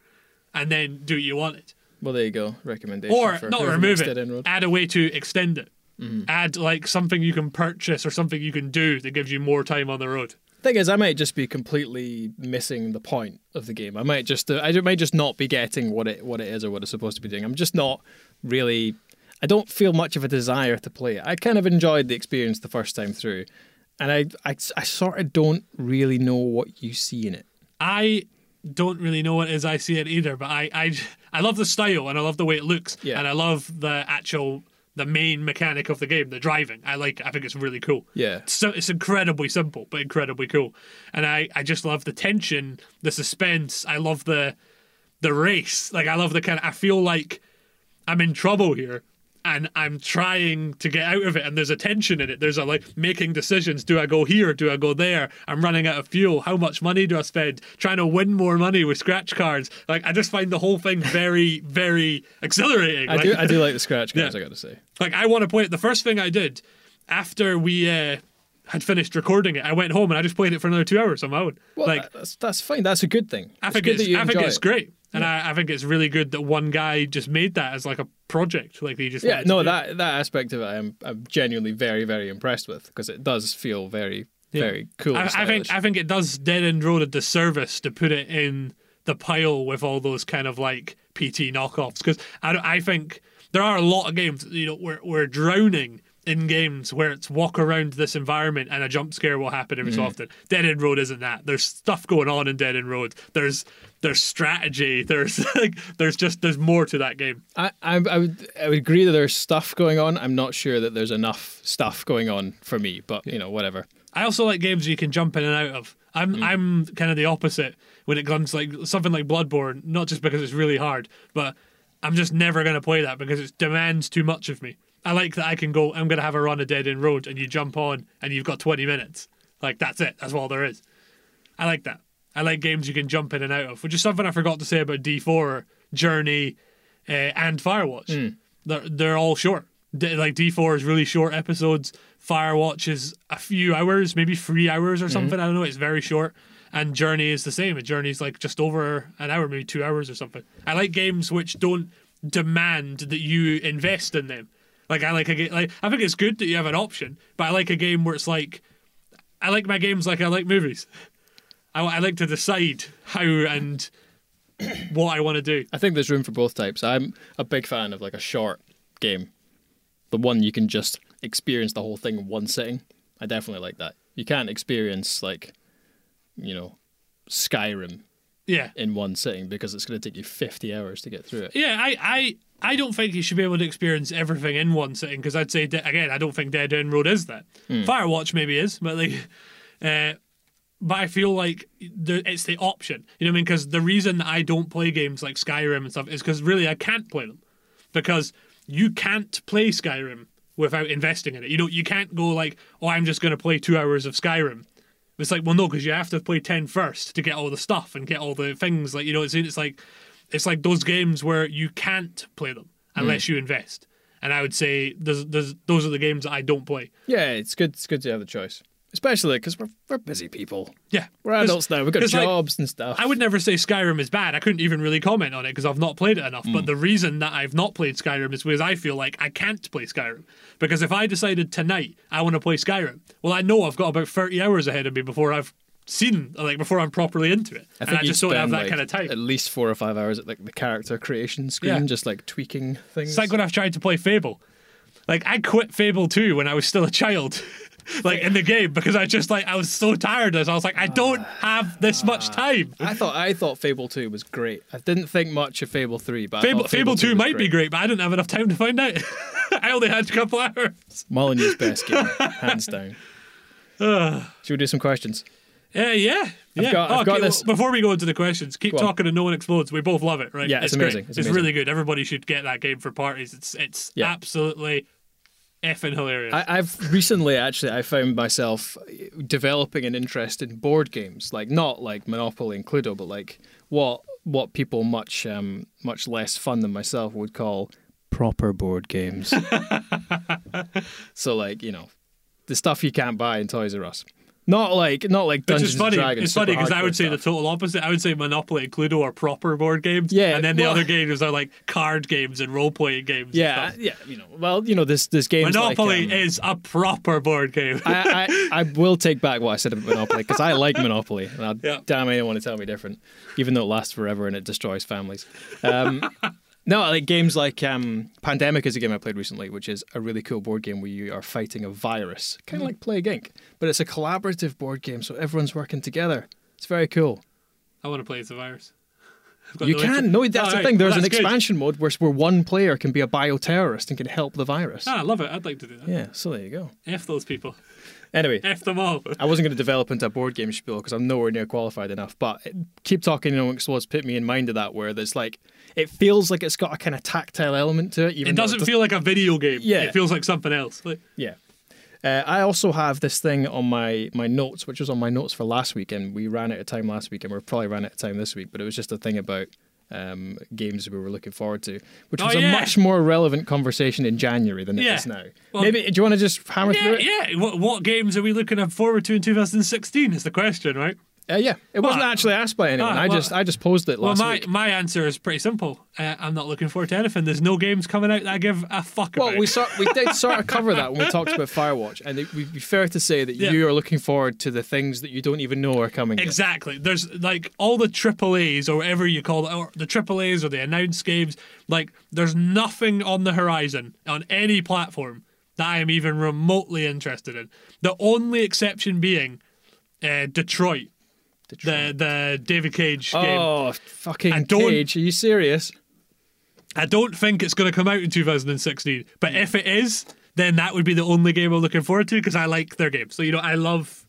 and then do what you wanted Well, there you go. Recommendation. or for not remove it Dead End Road. add a way to extend it Mm-hmm. add like something you can purchase or something you can do that gives you more time on the road Thing is, I might just be completely missing the point of the game. I might just, uh, I might just not be getting what it what it is or what it's supposed to be doing. I'm just not really. I don't feel much of a desire to play it. I kind of enjoyed the experience the first time through, and I, I, I sort of don't really know what you see in it. i don't really know what it is i see it either but i i, I love the style and i love the way it looks Yeah. and i love the actual the main mechanic of the game the driving i like i think it's really cool Yeah. so it's incredibly simple but incredibly cool and i i just love the tension the suspense i love the the race like i love the kind of i feel like i'm in trouble here and i'm trying to get out of it and there's a tension in it there's a like making decisions do i go here do i go there i'm running out of fuel how much money do i spend trying to win more money with scratch cards like i just find the whole thing very very exhilarating I like, do, I do like the scratch cards. [LAUGHS] Yeah. I got to say. like I want to play it. The first thing I did after we uh, had finished recording it, I went home and I just played it for another two hours on my own. Well, like that's that's fine. That's a good thing. I It's think it's I think it's it. great, and I, I think it's really good that one guy just made that as like a project. Like he just Yeah, no, that that aspect of it, I'm I'm genuinely very very impressed with because it does feel very very cool. I, I think. I think it does Dead End Road a disservice to put it in the pile with all those kind of like PT knockoffs because I, I think there are a lot of games you know we're we're drowning in games where it's walk around this environment and a jump scare will happen every so mm. often. Dead End Road isn't that. There's stuff going on in Dead End Road. There's there's strategy. [LAUGHS] There's like there's just there's more to that game. I, I, I would I would agree that there's stuff going on. I'm not sure that there's enough stuff going on for me, but you know whatever. I also like games you can jump in and out of. I'm Mm. I'm kind of the opposite when it comes like something like Bloodborne, not just because it's really hard, but I'm just never going to play that because it demands too much of me. I like that I can go. I'm going to have a run a dead end road, and you jump on, and you've got 20 minutes. Like that's it. That's all there is. I like that. I like games you can jump in and out of, which is something I forgot to say about D4, Journey, uh, and Firewatch. They're they're all short. D- like D4 is really short episodes. Firewatch is a few hours, maybe three hours or something. I don't know. It's very short. And Journey is the same. A Journey's like just over an hour, maybe two hours or something. I like games which don't demand that you invest in them. Like I like a game. Like I think it's good that you have an option, but I like a game where it's like I like my games like I like movies. [LAUGHS] I, I like to decide how and what I want to do. I think there's room for both types. I'm a big fan of like a short game, the one you can just experience the whole thing in one sitting. I definitely like that. You can't experience like, you know, Skyrim Yeah. in one sitting because it's going to take you 50 hours to get through it. Yeah, I, I, I don't think you should be able to experience everything in one sitting because I'd say again, I don't think Dead End Road is that. Firewatch maybe is, but like, [LAUGHS] uh, but I feel like the, it's the option. You know what I mean? Because the reason that I don't play games like Skyrim and stuff is because really I can't play them because you can't play Skyrim without investing in it. You know, you can't go like, oh, I'm just going to play two hours of Skyrim. It's like, well, no, because you have to play 10 first to get all the stuff and get all the things. Like, you know, it's, it's like, it's like those games where you can't play them unless mm. you invest. And I would say there's, there's, those are the games that I don't play. Yeah, it's good. It's good to have the choice, especially because we're we're busy people. Yeah, We're adults now. We've got 'cause, like, jobs and stuff. I would never say Skyrim is bad. I couldn't even really comment on it because I've not played it enough. But mm. the reason that I've not played Skyrim is because I feel like I can't play Skyrim. Because if I decided tonight I want to play Skyrim, well, I know I've got about 30 hours ahead of me before I've seen, like, before I'm properly into it. I and I you'd just don't have spend, that like, kind of time. At least four or five hours at like the character creation screen, Yeah. just like tweaking things. It's like when I've tried to play Fable. Like I quit Fable 2 when I was still a child. [LAUGHS] [LAUGHS] like in the game because I just like I was so tired as I was like I don't have this much time. I thought I thought Fable Two was great. I didn't think much of Fable Three, but I Fable, Fable 2 was might be great, but I didn't have enough time to find out. [LAUGHS] I only had a couple hours. Molyneux's [LAUGHS] best game, hands down. [SIGHS] Should we do some questions? Uh, yeah, yeah. got- I've Oh, got okay, this- well, before we go into the questions, keep Go on. talking and no one explodes. We both love it, right? Yeah, it's great. amazing. It's It's, amazing. really good. Everybody should get that game for parties. It's it's Yeah. absolutely effing hilarious. I, I've recently actually I found myself developing an interest in board games, like not like Monopoly and Cluedo, but like what what people much um, much less fun than myself would call proper board games. [LAUGHS] so like you know the stuff you can't buy in Toys R Us. Not like not like Which Dungeons is funny. and Dragons. it's funny because I would say the total opposite. I would say Monopoly and Cluedo are proper board games. Yeah, and then the well- other games are like card games and role playing games. and Yeah, stuff. yeah, you know. Well, you know, this this games Monopoly like, um, is a proper board game. I, I, [LAUGHS] I will take back what I said about Monopoly because I like Monopoly. And I, Yeah. Damn anyone to tell me different, even though it lasts forever and it destroys families. Um, [LAUGHS] no, like games like um, Pandemic is a game I played recently, which is a really cool board game where you are fighting a virus, kind of like Plague Inc. But it's a collaborative board game, so everyone's working together. It's very cool. I want to play as a virus. [LAUGHS] You no can. interest- No, that's Oh, the right. thing. There's Well, an that's good. expansion mode where, where one player can be a bioterrorist and can help the virus. Ah, I love it. I'd like to do that. Yeah, so there you go. F those people. Anyway, F them all. I wasn't going to develop into a board game spiel because I'm nowhere near qualified enough. But keep talking, you know, explodes put me in mind of that where there's like it feels like it's got a kind of tactile element to it. Even It doesn't does- feel like a video game. Yeah. It feels like something else. Like, Yeah. Uh, I also have this thing on my my notes, which was on my notes for last week, and we ran out of time last week, and we're probably ran out of time this week. But it was just a thing about um, games we were looking forward to, which Oh, was a much more relevant conversation in January than it Yeah. is now. Well- Maybe do you want to just hammer yeah, through it? yeah. What, what games are we looking forward to in 2016 is the question, right? Uh, yeah, it wasn't actually asked by anyone. ah, I just I just posed it Well, last my, week. my answer is pretty simple. Uh, I'm not looking forward to anything. There's no games coming out that I give a fuck Well, about. Well, we sort we did sort of cover that when we talked about [LAUGHS] Firewatch, and it would be fair to say that Yeah. you are looking forward to the things that you don't even know are coming. yet. Exactly. There's like all the triple A's or whatever you call it, or the triple A's or the announced games. Like there's nothing on the horizon on any platform that I am even remotely interested in. The only exception being uh, Detroit, the the David Cage game. Oh, fucking I Cage! Are you serious? I don't think it's going to come out in 2016, but if it is, then that would be the only game I'm looking forward to because I like their games. So you know, I love,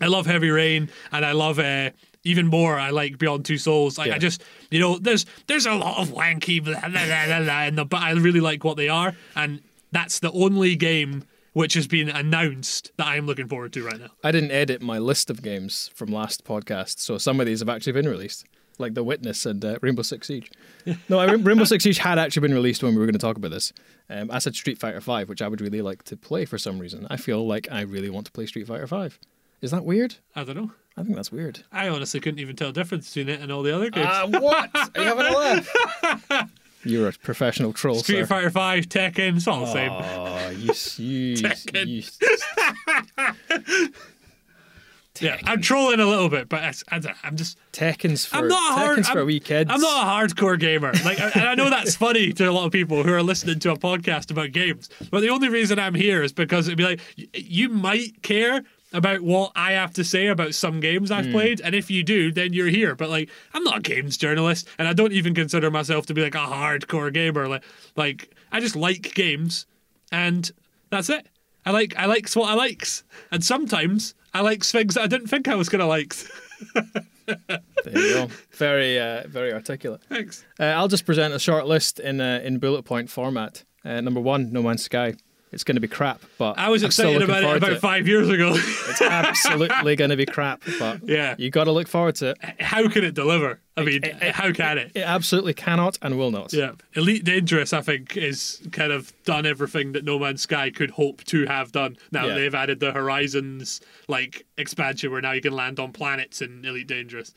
I love Heavy Rain, and I love uh, even more. I like Beyond Two Souls. Like Yeah. I just, you know, there's there's a lot of wanky blah blah blah blah, blah in the, but I really like what they are, and that's the only game which has been announced that I'm looking forward to right now. I didn't edit my list of games from last podcast, so some of these have actually been released, like The Witness and uh, Rainbow Six Siege. [LAUGHS] no, I, Rainbow Six Siege had actually been released when we were going to talk about this. Um, I said Street Fighter Five, which I would really like to play for some reason. I feel like I really want to play Street Fighter Five. Is that weird? I don't know. I think that's weird. I honestly couldn't even tell the difference between it and all the other games. Ah, what? Are you having a laugh? [LAUGHS] You're a professional troll, Street sir. Fighter Five, Tekken, it's all the same. Oh, you, [LAUGHS] you, Tekken. you [LAUGHS] Yeah, I'm trolling a little bit, but I, I'm just. Tekken's for I'm not a hard. Tekken's I'm, wee kids. I'm not a hardcore gamer. Like, I- and I know that's funny to a lot of people who are listening to a podcast about games. But the only reason I'm here is because it'd be like y- you might care about what I have to say about some games I've played. And if you do, then you're here. But like, I'm not a games journalist, and I don't even consider myself to be like a hardcore gamer. Like, like I just like games, and that's it. I like I likes what I likes, and sometimes I likes things that I didn't think I was gonna like. [LAUGHS] There you go. Very, uh, very articulate. Thanks. Uh, I'll just present a short list in uh, in bullet point format. Uh, number one, No Man's Sky. It's going to be crap, but I was I'm excited about it about five years ago. [LAUGHS] It's absolutely going to be crap, but Yeah. you got to look forward to it. how can it deliver? I mean, how can it? It absolutely cannot and will not. Yeah, Elite Dangerous, I think, is kind of done everything that No Man's Sky could hope to have done. Now Yeah. they've added the Horizons like expansion where now you can land on planets in Elite Dangerous.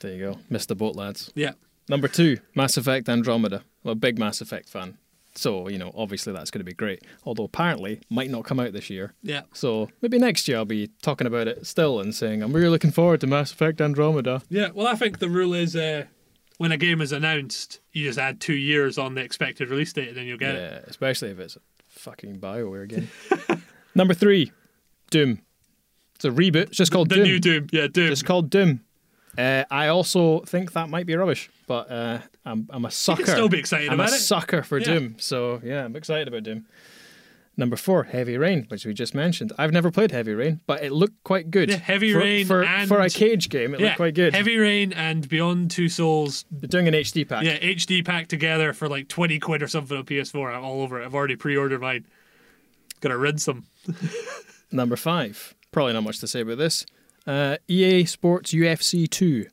There you go. Missed the boat, lads. Yeah, Number two, Mass Effect Andromeda. I'm a big Mass Effect fan. So, you know, obviously that's going to be great. Although apparently might not come out this year. yeah. So maybe next year I'll be talking about it still and saying, I'm really looking forward to Mass Effect Andromeda. Yeah, well, I think the rule is uh, when a game is announced, you just add two years on the expected release date and then you'll get it. Yeah, especially if it's a fucking Bioware game. [LAUGHS] Number three, Doom. It's a reboot. It's just called The Doom. new Doom. Yeah, Doom. Just called Doom. Uh, I also think that might be rubbish, but uh, I'm I'm a sucker. still be excited I'm about a it. sucker for Yeah. Doom, so yeah, I'm excited about Doom. Number four, Heavy Rain, which we just mentioned. I've never played Heavy Rain, but it looked quite good. Yeah, Heavy for, Rain for and- for a cage game, it yeah, looked quite good. Heavy Rain and Beyond Two Souls They're doing an HD pack. Yeah, HD pack together for like 20 quid or something on PS4. I'm all over it. I've already pre ordered mine. Gonna rinse them. [LAUGHS] Number five, probably not much to say about this. Uh, EA Sports UFC 2.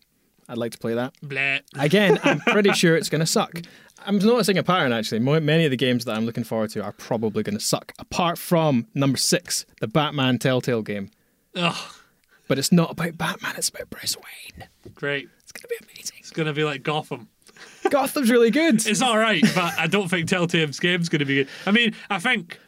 I'd like to play that. Bleh. Again, I'm pretty sure it's going [LAUGHS] to suck. I'm noticing a pattern actually. Many of the games that I'm looking forward to are probably going to suck, apart from number six, the Batman Telltale game. Ugh, But it's not about Batman, it's about Bruce Wayne. great. It's going to be amazing. It's gonna be like Gotham. Gotham's really good. [LAUGHS] It's all right, but I don't think Telltale's game's gonna be good. I mean, I think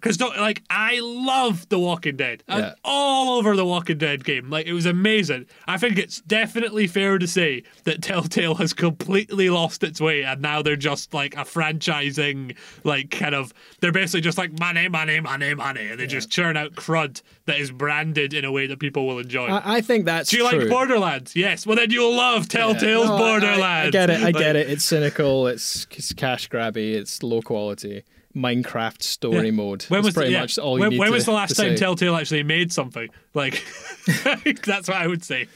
because like I love The Walking Dead. I'm Yeah. all over the Walking Dead game. Like it was amazing. I think it's definitely fair to say that Telltale has completely lost its way, and now they're just like a franchising, like kind of. They're basically just like money, money, money, money, and they just churn out crud that is branded in a way that people will enjoy. I, I think that's Do you true. like Borderlands? Yes. Well, then you'll love Yeah. Telltale's No, I- I- Borderlands. I, get it. I Like, get it. It's cynical. It's, it's cash grabby. It's low quality. Minecraft story Yeah. mode. When was pretty the, yeah, much all you when, when to- was the last time say. Telltale actually made something? Like [LAUGHS] that's what I would say.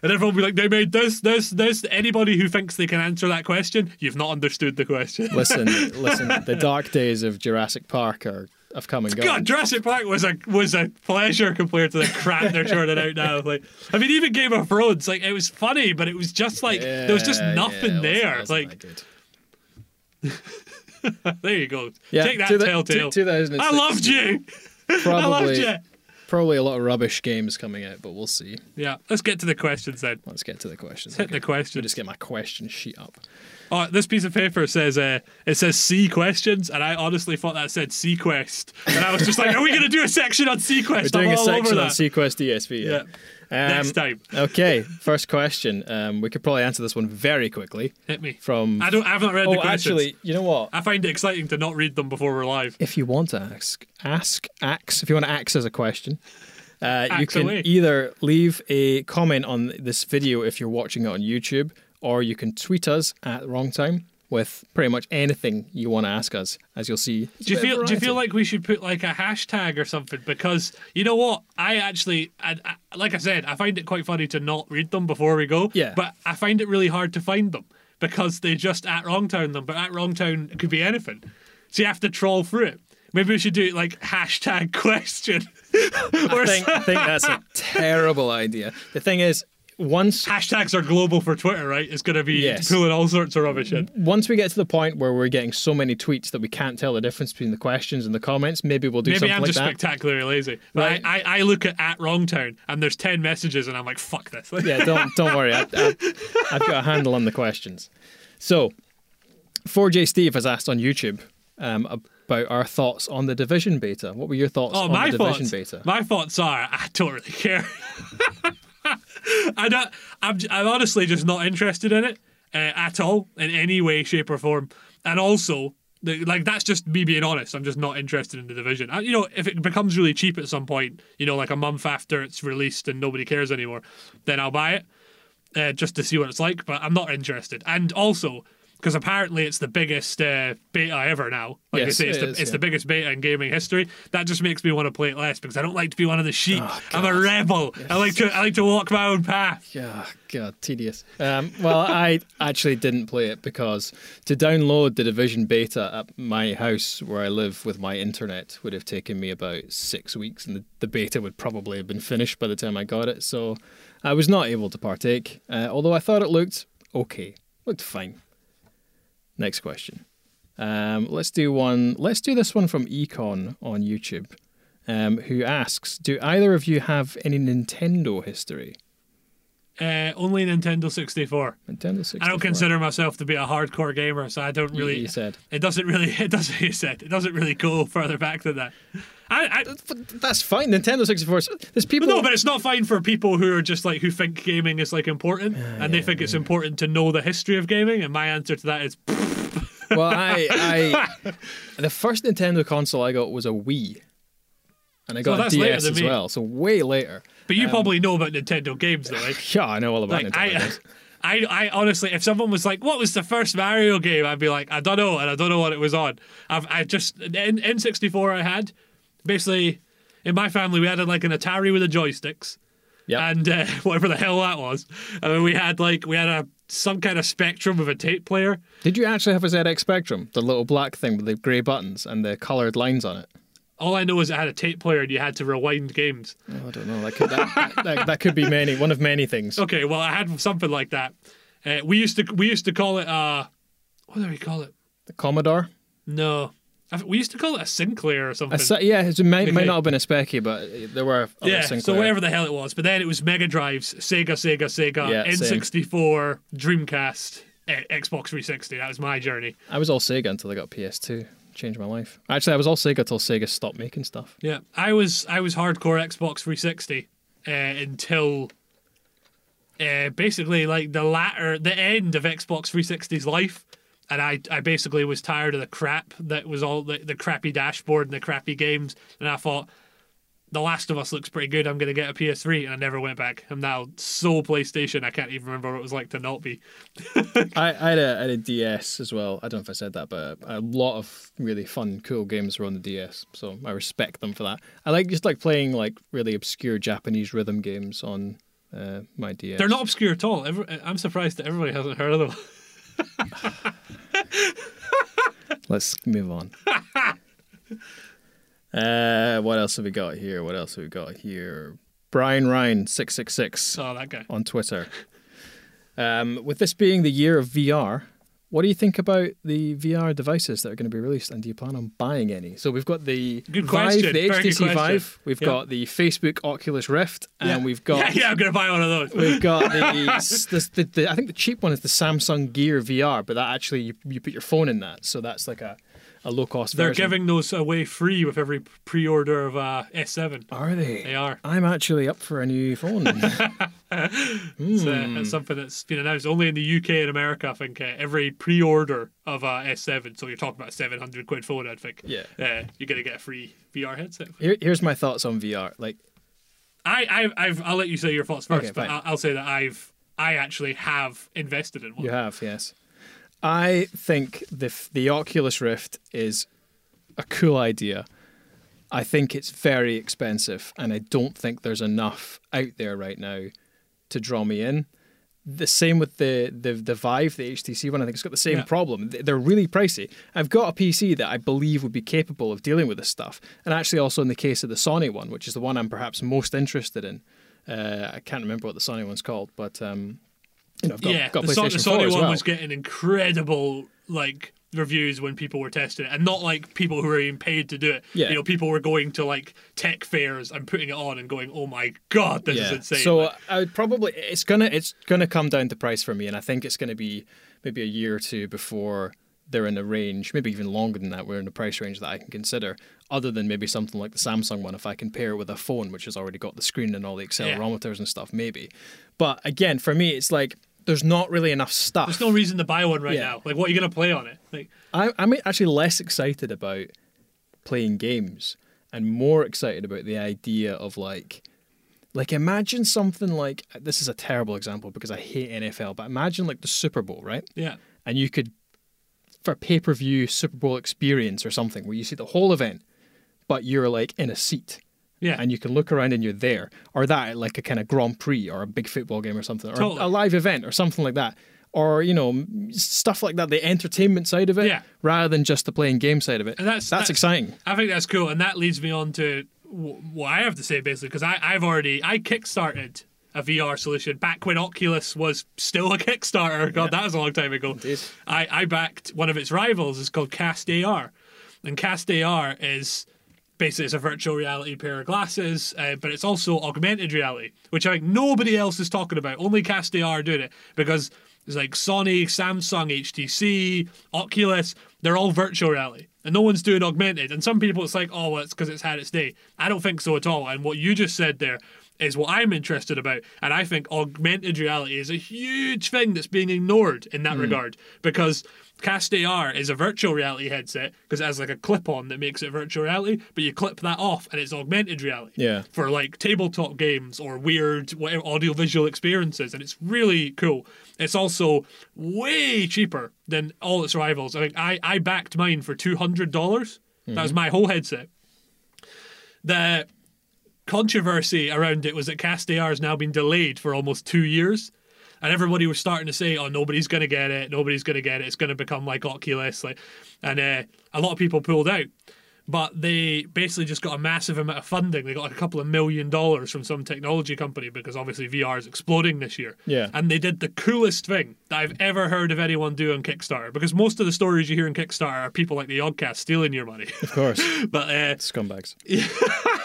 And everyone will be like, they made this, this, this. Anybody who thinks they can answer that question, you've not understood the question. listen, [LAUGHS] listen. The dark days of Jurassic Park are have come and gone. God, Jurassic Park was a was a pleasure compared to the crap they're [LAUGHS] turning out now. Like, I mean, even Game of Thrones, like it was funny, but it was just like there was just nothing yeah, there. wasn't- like, wasn't that good. [LAUGHS] there you go. Yeah, Take that, the- Telltale. to- 2006. I loved you. [LAUGHS] I loved Probably, you. probably a lot of rubbish games coming out, but we'll see. Yeah, let's get to the questions then. Let's get to the questions. Hit the Let me questions. just get my question sheet up. Oh, this piece of paper says uh, it says C questions, and I honestly thought that said SeaQuest, and I was just like, "Are we going to do a section on SeaQuest?" We're doing a section on that. SeaQuest DSV. Yeah. Next Um, time, [LAUGHS] okay, first question. Um, we could probably answer this one very quickly. hit me. From I don't. I haven't read oh, the questions. actually, you know what? I find it exciting to not read them before we're live. If you want to ask, ask, ax. If you want to ax as a question, uh, you can away. either leave a comment on this video if you're watching it on YouTube, or you can tweet us at Wrongtown with pretty much anything you want to ask us. As you'll see, It's Do you feel? Do you feel like we should put like a hashtag or something? Because you know what, I actually, I, I, like I said, I find it quite funny to not read them before we go. Yeah. But I find it really hard to find them because they just at Wrongtown them. But at Wrongtown it could be anything, so you have to trawl through it. Maybe we should do it like hashtag [LAUGHS] question. or I think, I think that's a terrible idea. The thing is, once hashtags are global for Twitter, right? It's going to be Yes. pulling all sorts of rubbish in. once we get to the point where we're getting so many tweets that we can't tell the difference between the questions and the comments, maybe we'll do Maybe something I'm like just spectacularly lazy. But Right. I, I, I look at at Wrongtown and there's 10 messages and I'm like, fuck this. yeah, don't [LAUGHS] don't worry. I, I, I've got a handle on the questions. So, 4J Steve has asked on YouTube um, about our thoughts on the Division beta. What were your thoughts Oh, on my the Division thoughts. beta? My thoughts are I don't really care. [LAUGHS] [LAUGHS] I don't. I'm. I'm honestly just not interested in it uh, at all in any way, shape, or form. And also, Like that's just me being honest. I'm just not interested in the division. I, you know, if it becomes really cheap at some point, you know, like a month after it's released and nobody cares anymore, then I'll buy it uh, just to see what it's like. But I'm not interested. And also because apparently it's the biggest uh, beta ever now. Like Yes, I say, it's, it the, is, it's yeah. the biggest beta in gaming history. That just makes me want to play it less because I don't like to be one of the sheep. Oh, I'm a rebel. I like to I like to walk my own path. Yeah, God, tedious. Um, well, I actually didn't play it because to download the Division beta at my house where I live with my internet would have taken me about six weeks, and the, the beta would probably have been finished by the time I got it. So I was not able to partake, uh, although I thought it looked okay, looked fine. Next question. Um, let's do one. Let's do this one from Econ on YouTube, um, who asks, "Do either of you have any Nintendo history?" Uh, only Nintendo 64. Nintendo 64. I don't consider myself to be a hardcore gamer, so I don't really. You said. It doesn't really. [LAUGHS] It doesn't. You said it doesn't really go further back than that. I, I that's fine. Nintendo 64. There's people. no, but it's not fine for people who are just like who think gaming is like important, and they think it's important to know the history of gaming. And my answer to that is [LAUGHS] well, I, I, [LAUGHS] the first Nintendo console I got was a Wii, and I got that's a DS as well. So way later. But you probably know about Nintendo games, though, right? [LAUGHS] Yeah, I know all about Like Nintendo. I, games. [LAUGHS] I, I honestly, if someone was like, "What was the first Mario game?" I'd be like, "I don't know," and I don't know what it was on. I've, I just in N64 I had basically in my family we had like an Atari with the joysticks. Yep. and uh, [LAUGHS] whatever the hell that was. I mean, we had like we had a some kind of Spectrum of a tape player. Did you actually have a ZX Spectrum, the little black thing with the grey buttons and the coloured lines on it? All I know is it had a tape player and you had to rewind games. Oh, I don't know. That could, that, that, that could be many. One of many things. Okay, well I had something like that. Uh, we used to we used to call it uh, what do we call it? The Commodore. No, I we used to call it a Sinclair or something. A, yeah, it might, might not have been a Specky, but there were. Other yeah, so Sinclair. whatever the hell it was. But then it was Mega Drives, Sega, Sega, Sega, Yeah. N64, Dreamcast, eh, Xbox 360. That was my journey. I was all Sega until I got PS2. Changed my life. Actually, I was all Sega till Sega stopped making stuff. Yeah, I was I was hardcore Xbox 360 uh, until uh, basically like the latter the end of Xbox 360's life, and I I basically was tired of the crap that was all the, the crappy dashboard and the crappy games, and I thought. The Last of Us looks pretty good. I'm going to get a PS3, and I never went back. I'm now so PlayStation. I can't even remember what it was like to not be. [LAUGHS] I, I, had a, I had a DS as well. I don't know if I said that, but a lot of really fun, cool games were on the DS. So I respect them for that. I like just like playing like really obscure Japanese rhythm games on uh, my DS. They're not obscure at all. Every, I'm surprised that everybody hasn't heard of them. [LAUGHS] Let's move on. [LAUGHS] uh, what else have we got here? What else have we got here? Brian Ryan six six six Oh, that guy. on Twitter. Um, with this being the year of VR, what do you think about the VR devices that are going to be released, and do you plan on buying any? So we've got the Good Vive, question. the Very HTC Vive. We've Yeah. got the Facebook Oculus Rift, and we've got Yeah, [LAUGHS] yeah, I'm going to buy one of those. We've got the, [LAUGHS] the, the, the I think the cheap one is the Samsung Gear VR, but that actually you, you put your phone in that, so that's like a, a low cost They're version. giving those away free with every pre-order of uh, S7. Are they? They are. I'm actually up for a new phone. [LAUGHS] It's, uh, Hmm. it's something that's been announced only in the UK and America. I think uh, every pre-order of uh, S7, so you're talking about a 700 quid phone. I think. Yeah. Uh, you're gonna get a free VR headset. Here, here's my thoughts on VR. Like, I, I, I've, I'll let you say your thoughts first, Okay, but. I'll, I'll say that I've, I actually have invested in one. You have, yes. I think the the Oculus Rift is a cool idea. I think it's very expensive, and I don't think there's enough out there right now to draw me in. The same with the the the Vive, the HTC one. I think it's got the same Yeah. problem. They're really pricey. I've got a PC that I believe would be capable of dealing with this stuff, and actually also in the case of the Sony one, which is the one I'm perhaps most interested in. Uh, I can't remember what the Sony one's called, but um, you know, I've got, yeah, got the, Son- the Sony one well. was getting incredible like reviews when people were testing it, and not like people who were being paid to do it. Yeah. you know, people were going to like tech fairs and putting it on and going, "Oh my god, this is insane!" So Like, I would probably it's gonna it's gonna come down to price for me, and I think it's gonna be maybe a year or two before they're in a range, maybe even longer than that. We're in a price range that I can consider, other than maybe something like the Samsung one. If I can pair it with a phone, which has already got the screen and all the accelerometers and stuff, maybe. But again, for me, it's like. There's not really enough stuff. There's no reason to buy one right Yeah. now. Like, what are you gonna play on it? Like, I, I'm actually less excited about playing games and more excited about the idea of like, like imagine something like this is a terrible example because I hate NFL, but imagine like the Super Bowl, right? yeah, And you could, for pay per view Super Bowl experience or something, where you see the whole event, but you're like in a seat yeah, and you can look around and you're there, or that at like a kind of Grand Prix or a big football game or something, or Totally. a live event or something like that, or you know stuff like that, the entertainment side of it, Yeah. rather than just the playing game side of it. And that's- that's that's- exciting. I think that's cool, and that leads me on to what I have to say basically because I I've already I kickstarted a VR solution back when Oculus was still a Kickstarter. God, that was a long time ago. Indeed. I I backed one of its rivals. It's called Cast AR, and Cast AR is basically it's a virtual reality pair of glasses, uh, but it's also augmented reality, which I think nobody else is talking about. Only Cast AR are doing it because it's like Sony, Samsung, HTC, Oculus. They're all virtual reality, and no one's doing augmented. And some people, it's like, oh, well, it's because it's had its day. I don't think so at all. And what you just said there is what I'm interested about. And I think augmented reality is a huge thing that's being ignored in that regard because Cast AR is a virtual reality headset because it has like a clip on that makes it virtual reality, but you clip that off and it's augmented reality. Yeah. For like tabletop games or weird whatever audiovisual experiences. And it's really cool. It's also way cheaper than all its rivals. I think I, I backed mine for $200. dollars That was mm-hmm. my whole headset. The controversy around it was that Cast AR has now been delayed for almost two years. And everybody was starting to say, "Oh, nobody's going to get it. Nobody's going to get it. It's going to become like Oculus." Like, and uh, a lot of people pulled out. But they basically just got a massive amount of funding. They got like a couple of million dollars from some technology company because obviously VR is exploding this year. Yeah. And they did the coolest thing that I've ever heard of anyone do on Kickstarter. Because most of the stories you hear in Kickstarter are people like the Yogscast stealing your money. Of course, [LAUGHS] but uh, scumbags. [LAUGHS]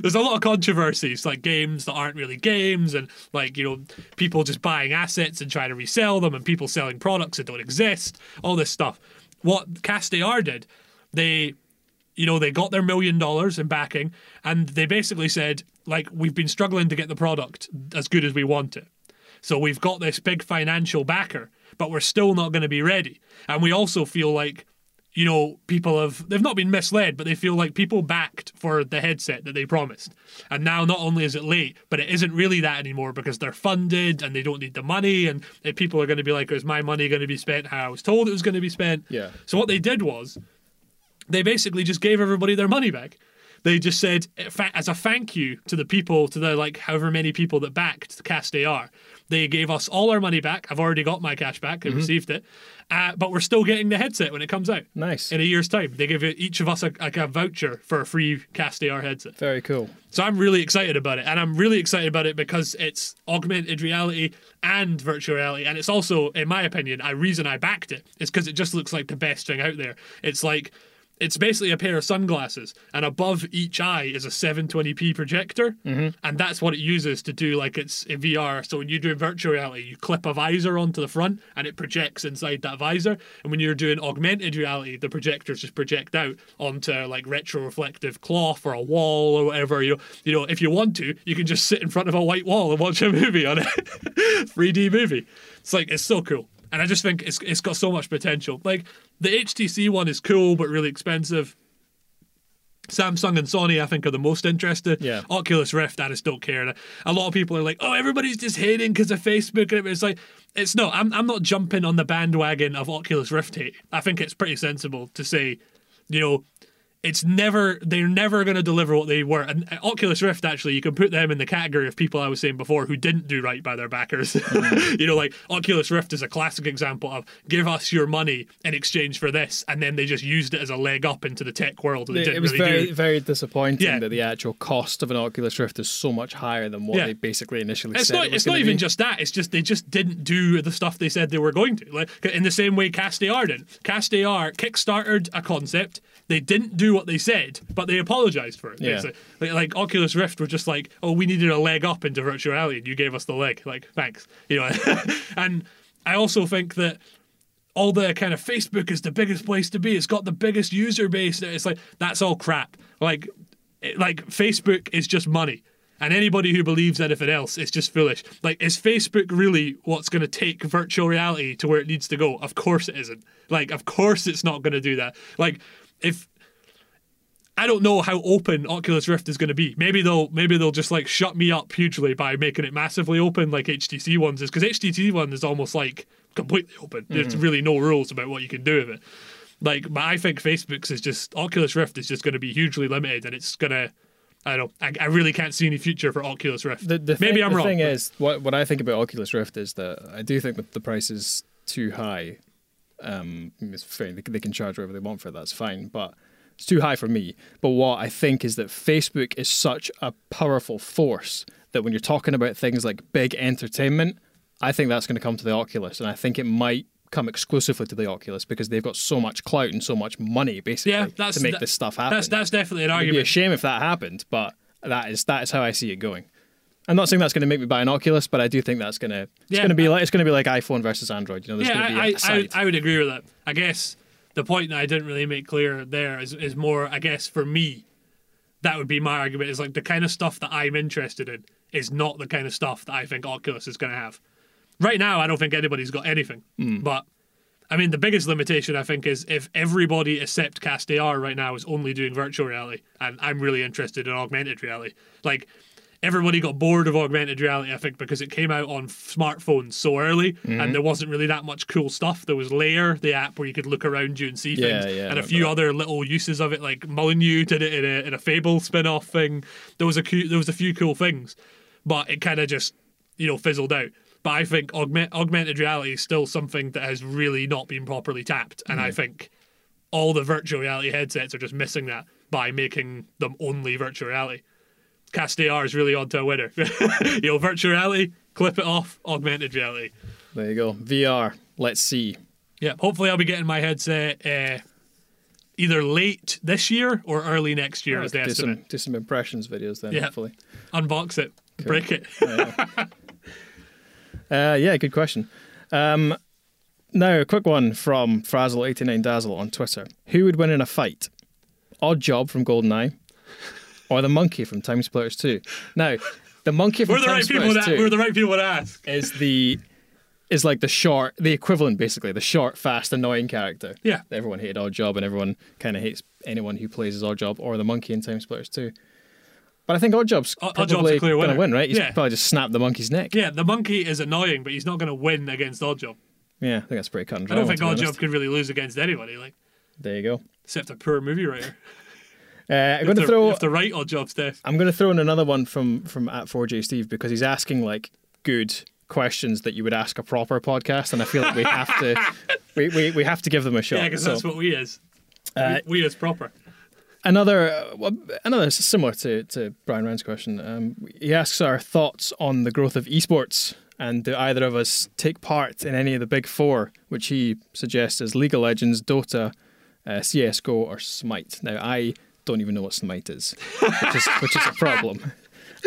there's a lot of controversies like games that aren't really games and like you know people just buying assets and trying to resell them and people selling products that don't exist all this stuff. What Cast AR did they you know they got their million dollars in backing and they basically said like we've been struggling to get the product as good as we want it. So we've got this big financial backer but we're still not going to be ready. And we also feel like you know, people have they've not been misled, but they feel like people backed for the headset that they promised. And now not only is it late, but it isn't really that anymore because they're funded and they don't need the money and people are going to be like, is my money going to be spent how I was told it was going to be spent? Yeah. So what they did was they basically just gave everybody their money back. They just said, as a thank you to the people, to the like however many people that backed the Cast AR, they gave us all our money back. I've already got my cash back. I received it, uh, but we're still getting the headset when it comes out. Nice. In a year's time, they give each of us a, like a voucher for a free Cast AR headset. Very cool. So I'm really excited about it, and I'm really excited about it because it's augmented reality and virtual reality, and it's also, in my opinion, a reason I backed it is because it just looks like the best thing out there. It's like it's basically a pair of sunglasses, and above each eye is a 720p projector, mm-hmm. and that's what it uses to do like it's in VR. So when you do virtual reality, you clip a visor onto the front, and it projects inside that visor. And when you're doing augmented reality, the projectors just project out onto like retro-reflective cloth or a wall or whatever. You know, you know, if you want to, you can just sit in front of a white wall and watch a [LAUGHS] movie on it, 3D movie. It's like it's so cool. And I just think it's it's got so much potential. Like the HTC one is cool but really expensive. Samsung and Sony, I think, are the most interested. Yeah. Oculus Rift, I just don't care. And a lot of people are like, "Oh, everybody's just hating because of Facebook," and it's like, it's no. I'm I'm not jumping on the bandwagon of Oculus Rift hate. I think it's pretty sensible to say, you know, it's never they're never going to deliver what they were. And uh, Oculus Rift, actually, you can put them in the category of people I was saying before who didn't do right by their backers. [LAUGHS] you know, like Oculus Rift is a classic example of give us your money in exchange for this, and then they just used it as a leg up into the tech world. And it, It, was really very, do. very disappointing Yeah. that the actual cost of an Oculus Rift is so much higher than what Yeah. they basically initially It's said. not. it It's not even be. just that. It's just they just didn't do the stuff they said they were going to. Like in the same way, Cast AR didn't. Cast AR kickstarted a concept. They didn't do what they said, but they apologized for it. Yeah. Like, like Oculus Rift were just like, "Oh, we needed a leg up into virtual reality, and you gave us the leg. Like, thanks." You know. [LAUGHS] and I also think that all the kind of Facebook is the biggest place to be. It's got the biggest user base. It's like that's all crap. Like, like Facebook is just money. And anybody who believes anything else is just foolish. Like, is Facebook really what's going to take virtual reality to where it needs to go? Of course it isn't. Like, of course it's not going to do that. Like, if I don't know how open Oculus Rift is going to be. Maybe they'll maybe they'll just like shut me up hugely by making it massively open like HTC ones is because HTC one is almost like completely open. There's Mm-hmm. really no rules about what you can do with it. Like, but I think Facebook's is just Oculus Rift is just going to be hugely limited, and it's gonna. I don't. know. I, I really can't see any future for Oculus Rift. The, the Maybe thing, I'm the wrong. The thing but- is, what what I think about Oculus Rift is that I do think that the price is too high. Um, it's fine. They, they can charge whatever they want for it. That's fine, but it's too high for me. But what I think is that Facebook is such a powerful force that when you're talking about things like big entertainment, I think that's going to come to the Oculus, and I think it might come exclusively to the Oculus because they've got so much clout and so much money basically yeah, that's to make that- this stuff happen. That's that's definitely an argument. It'd be a shame if that happened, but that is that is how I see it going. I'm not saying that's going to make me buy an Oculus, but I do think that's going to it's Yeah, going to be I- like it's going to be like iPhone versus Android. You know, there's yeah, going to be I, I, I, side. I would agree with that. I guess the point that I didn't really make clear there is, is more, I guess, for me, that would be my argument is like the kind of stuff that I'm interested in is not the kind of stuff that I think Oculus is going to have. Right now, I don't think anybody's got anything. Hmm. But I mean, the biggest limitation I think is if everybody except Cast AR right now is only doing virtual reality, and I'm really interested in augmented reality. Like, everybody got bored of augmented reality, I think, because it came out on smartphones so early, Mm-hmm. and there wasn't really that much cool stuff. There was Layar, the app where you could look around you and see Yeah, things, yeah, and a few that. other little uses of it, like Molyneux did it in a, in a Fable spin-off thing. There was a cou- there was a few cool things, but it kind of just you know fizzled out. But I think augment, augmented reality is still something that has really not been properly tapped, and Mm-hmm. I think all the virtual reality headsets are just missing that by making them only virtual reality. Cast AR is really onto a winner. [LAUGHS] you know, virtual reality, clip it off, augmented reality. there you go. VR. Let's see. Yeah, hopefully I'll be getting my headset uh, either late this year or early next year is the do estimate. some do some impressions videos then. Yeah. Hopefully. Unbox it, break it. [LAUGHS] Uh, yeah, good question. Um, now, a quick one from Frazzle89 Dazzle on Twitter. Who would win in a fight? Oddjob from GoldenEye or the monkey from Time Splitters 2? Now, the monkey from we're the Time right people. Splitters 2 we're the right people to ask. is the is like the short, the equivalent basically, the short, fast, annoying character. Yeah. Everyone hated Oddjob and everyone kind of hates anyone who plays as Oddjob or the monkey in Time Splitters 2. But I think Oddjob's Odd probably clear going to win, right? He's Yeah. probably just snapped the monkey's neck. Yeah, the monkey is annoying, but he's not going to win against Oddjob. Yeah, I think that's pretty cut and I don't think to be honest. Oddjob can really lose against anybody, like There you go. except a poor movie writer. [LAUGHS] Uh, I'm going to throw. you have to write Oddjob stuff. I'm going to throw in another one from from at 4J Steve because he's asking like good questions that you would ask a proper podcast, and I feel like we have to [LAUGHS] we, we, we have to give them a shot. Yeah, because So, that's what we is. uh, we, we is proper. another uh, another similar to to Brian Rand's question. Um, he asks our thoughts on the growth of esports. And do either of us take part in any of the big four, which he suggests is League of Legends, Dota, uh, CS:GO, or Smite? Now, I don't even know what Smite is, [LAUGHS] which is which is a problem.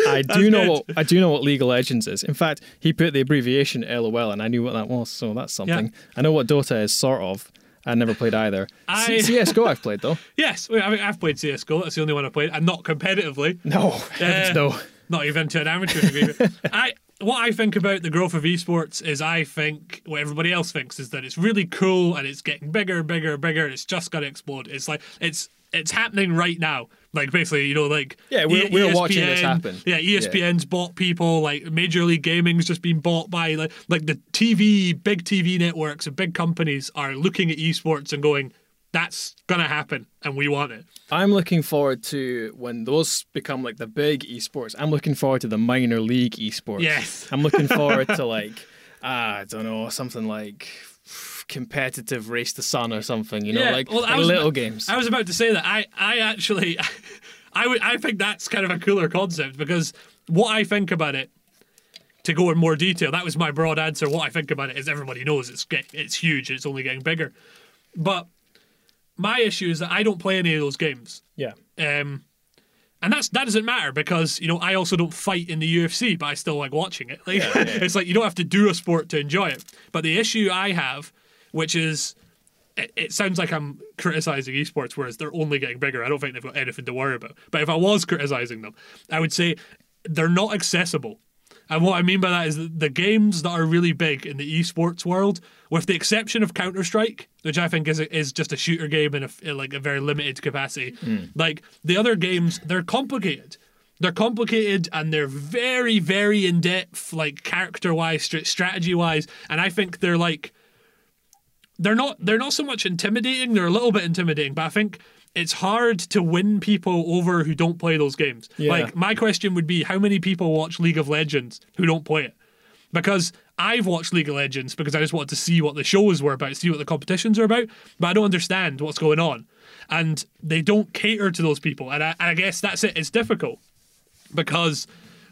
I do know good. what I do know what League of Legends is. In fact, he put the abbreviation LOL, and I knew what that was, so that's something. I know what Dota is, sort of. I never played either. I- C- CS:GO I've played though. [LAUGHS] Yes, I mean, I've played CS:GO. That's the only one I played, and not competitively. No, [LAUGHS] Uh, no. Not even to an amateur degree. I what I think about the growth of esports is I think what everybody else thinks is that it's really cool and it's getting bigger, bigger, bigger. And it's just gonna explode. It's like it's it's happening right now. Like basically, you know, like Yeah, we're- we're watching this happen. Yeah, ESPN's bought people. Like Major League Gaming's just been bought by like like the TV big TV networks and big companies are looking at esports and going, "That's gonna happen, and we want it." I'm looking forward to when those become like the big esports. I'm looking forward to the minor league esports. Yes. I'm looking forward to [LAUGHS] like ah, I don't know something like competitive Race the Sun or something. You know, like, well, like little about- games. I was about to say that I, I actually, [LAUGHS] I would, I think that's kind of a cooler concept because what I think about it, to go in more detail, that was my broad answer. What I think about it is everybody knows it's it's huge and it's only getting bigger, but my issue is that I don't play any of those games. yeah. Um, and that's that doesn't matter because you know I also don't fight in the UFC, but I still like watching it. [LAUGHS] Like it's like you don't have to do a sport to enjoy it. But the issue I have, which is, it, it sounds like I'm criticizing esports, whereas they're only getting bigger. I don't think they've got anything to worry about. But if I was criticizing them, I would say they're not accessible. And what I mean by that is that the games that are really big in the esports world, with the exception of Counter Strike, which I think is a, is just a shooter game in, a, in like a very limited capacity, hmm. like the other games, they're complicated. They're complicated and they're very, very in depth, like character wise, strategy wise, and I think they're like they're not they're not so much intimidating. They're a little bit intimidating, but I think it's hard to win people over who don't play those games. Yeah. Like my question would be, how many people watch League of Legends who don't play it? Because I've watched League of Legends because I just wanted to see what the shows were about, see what the competitions are about, but I don't understand what's going on. And they don't cater to those people. And I, and I guess that's it. It's difficult because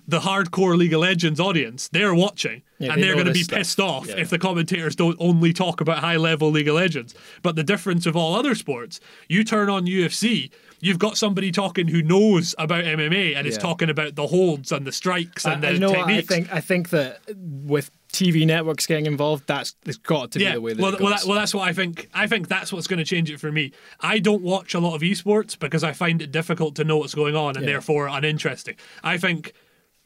the hardcore League of Legends audience, they're watching Yeah, and they they're going to be stuff. pissed off Yeah. if the commentators don't only talk about high level League of Legends. But the difference of all other sports, you turn on UFC, you've got somebody talking who knows about MMA and is talking about the holds and the strikes and I, the you know what? I techniques. think I think that with TV networks getting involved, that's it's got to be yeah, the way that well, it well, that, well, that's what I think. I think that's what's going to change it for me. I don't watch a lot of esports because I find it difficult to know what's going on and Yeah. therefore uninteresting. I think,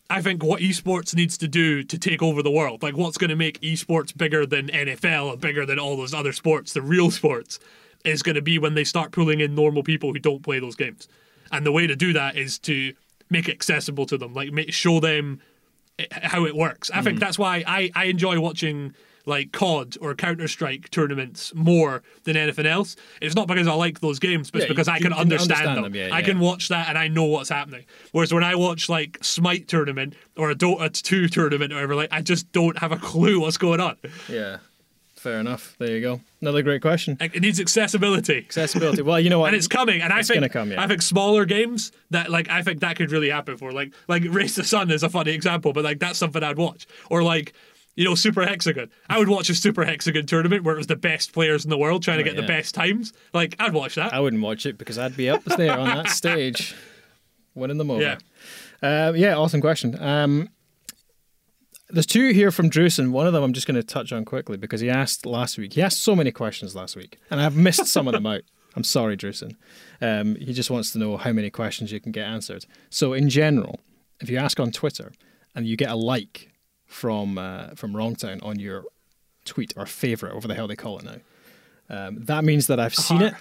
I think what esports needs to do to take over the world, like what's going to make esports bigger than NFL and bigger than all those other sports, the real sports, is going to be when they start pulling in normal people who don't play those games. And the way to do that is to make it accessible to them, like make, show them how it works. I Mm. think that's why I, I enjoy watching like COD or Counter Strike tournaments more than anything else. It's not because I like those games, but it's Yeah, you- because I can can understand, understand them. them, yeah, I yeah. can watch that and I know what's happening. Whereas when I watch like Smite tournament or a Dota 2 tournament or whatever, like I just don't have a clue what's going on. yeah, fair enough. There you go. Another great question. It needs accessibility. Accessibility. Well, you know [LAUGHS] what? and it's coming. And I It's think gonna come, yeah. I think smaller games that like I think that could really happen for like like Race the Sun is a funny example, but like that's something I'd watch. Or like you know Super Hexagon. I would watch a Super Hexagon tournament where it was the best players in the world trying to Oh, get the best times. Like I'd watch that. I wouldn't watch it because I'd be up there on that [LAUGHS] stage, winning them over. Yeah. Uh, yeah, awesome question. Um, there's two here from Drusen. One of them I'm just going to touch on quickly because he asked last week. He asked so many questions last week, and I've missed some of them out. [LAUGHS] I'm sorry, Drusen. Um, he just wants to know how many questions you can get answered. So, in general, if you ask on Twitter and you get a like from uh, from Wrongtown on your tweet or favorite, whatever the hell they call it now, um, that means that I've seen it.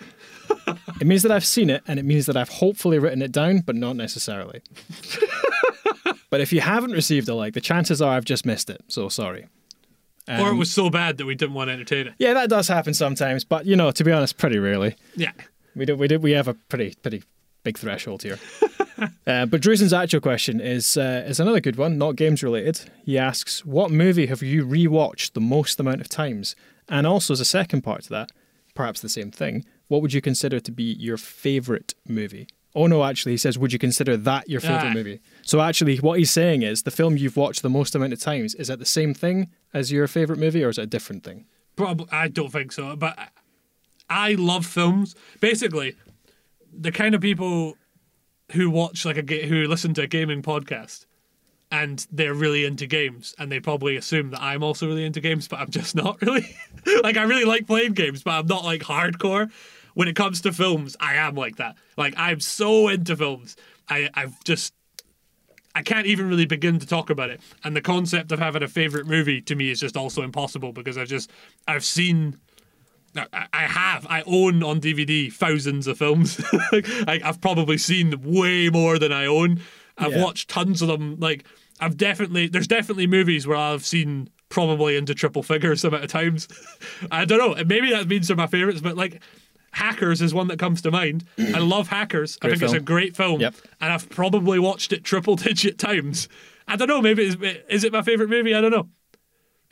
It means that I've seen it, and it means that I've hopefully written it down, but not necessarily. [LAUGHS] but if you haven't received a like, the chances are I've just missed it. So sorry. or it Um, was so bad that we didn't want to entertain it. yeah, that does happen sometimes, but you know, to be honest, pretty rarely. Yeah. We do, we do, we have a pretty pretty big threshold here. [LAUGHS] [LAUGHS] uh, but Drusen's actual question is uh, is another good one, not games related. He asks, "What movie have you rewatched the most amount of times?" And also, as a second part to that, perhaps the same thing, what would you consider to be your favorite movie? Oh no, actually, he says, "Would you consider that your favorite Ah. movie?" So actually, what he's saying is the film you've watched the most amount of times is that the same thing as your favorite movie, or is it a different thing? Probably, I don't think so. But I- I love films. Basically, the kind of people who watch like a who listen to a gaming podcast and they're really into games and they probably assume that I'm also really into games, but I'm just not [LAUGHS] really. like I really like playing games, but I'm not like hardcore. When it comes to films, I am like that. Like I'm so into films. I I've just I can't even really begin to talk about it. And the concept of having a favorite movie to me is just also impossible because I've just I've seen I I have. I own on DVD thousands of films. [LAUGHS] I, I've probably seen way more than I own. I've Yeah. watched tons of them. Like I've definitely there's definitely movies where I've seen probably into triple figures [LAUGHS] amount of times. I don't know. Maybe that means they're my favorites, but like Hackers is one that comes to mind. I [CLEARS THROAT] love Hackers. I Great think it's a great film, Yep. and I've probably watched it triple [LAUGHS] digit times. I don't know. Maybe is it my favorite movie? I don't know.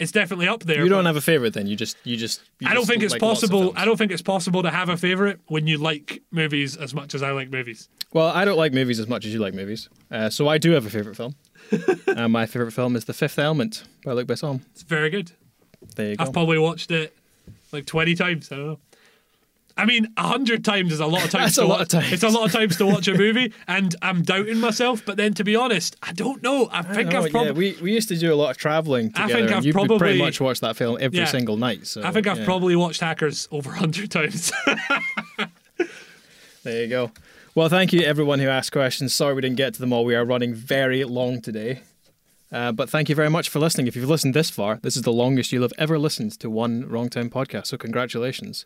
It's definitely up there. You don't have a favorite, then you just you just. you I don't just think it's like possible. I don't think it's possible to have a favorite when you like movies as much as I like movies. Well, I don't like movies as much as you like movies, uh, so I do have a favorite film. [LAUGHS] uh, my favorite film is The Fifth Element by Luc Besson. It's very good. There you go. I've probably watched it like twenty times. I don't know. I mean, a hundred times is a lot of [LAUGHS] times. That's to a lot wa- of times. It's a lot of times to watch a movie, and I'm doubting myself. But then, to be honest, I don't know. I think No, I've probably. yeah, we, we used to do a lot of traveling I together. think and I've you probably- pretty much watched that film every Yeah. single night. So I think I've yeah. probably watched Hackers over a hundred times. [LAUGHS] There you go. Well, thank you everyone who asked questions. Sorry we didn't get to them all. We are running very long today. Uh, but thank you very much for listening. If you've listened this far, this is the longest you'll have ever listened to one Wrongtown podcast. So congratulations.